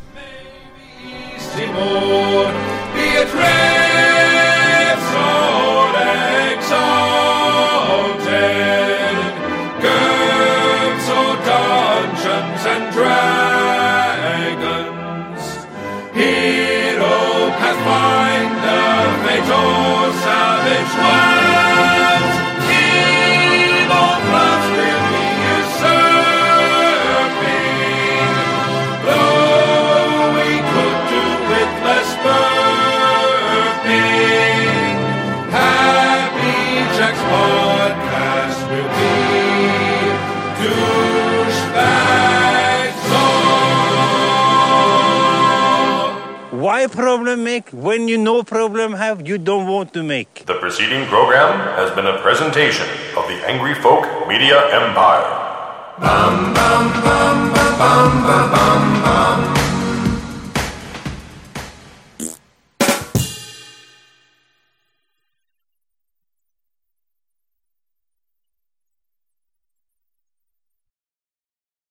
Speaker 6: Why problem make when you no problem have you don't want to make?
Speaker 7: The preceding program has been a presentation of the Angry Folk Media Empire.
Speaker 1: bum bum bum bum bum bum bum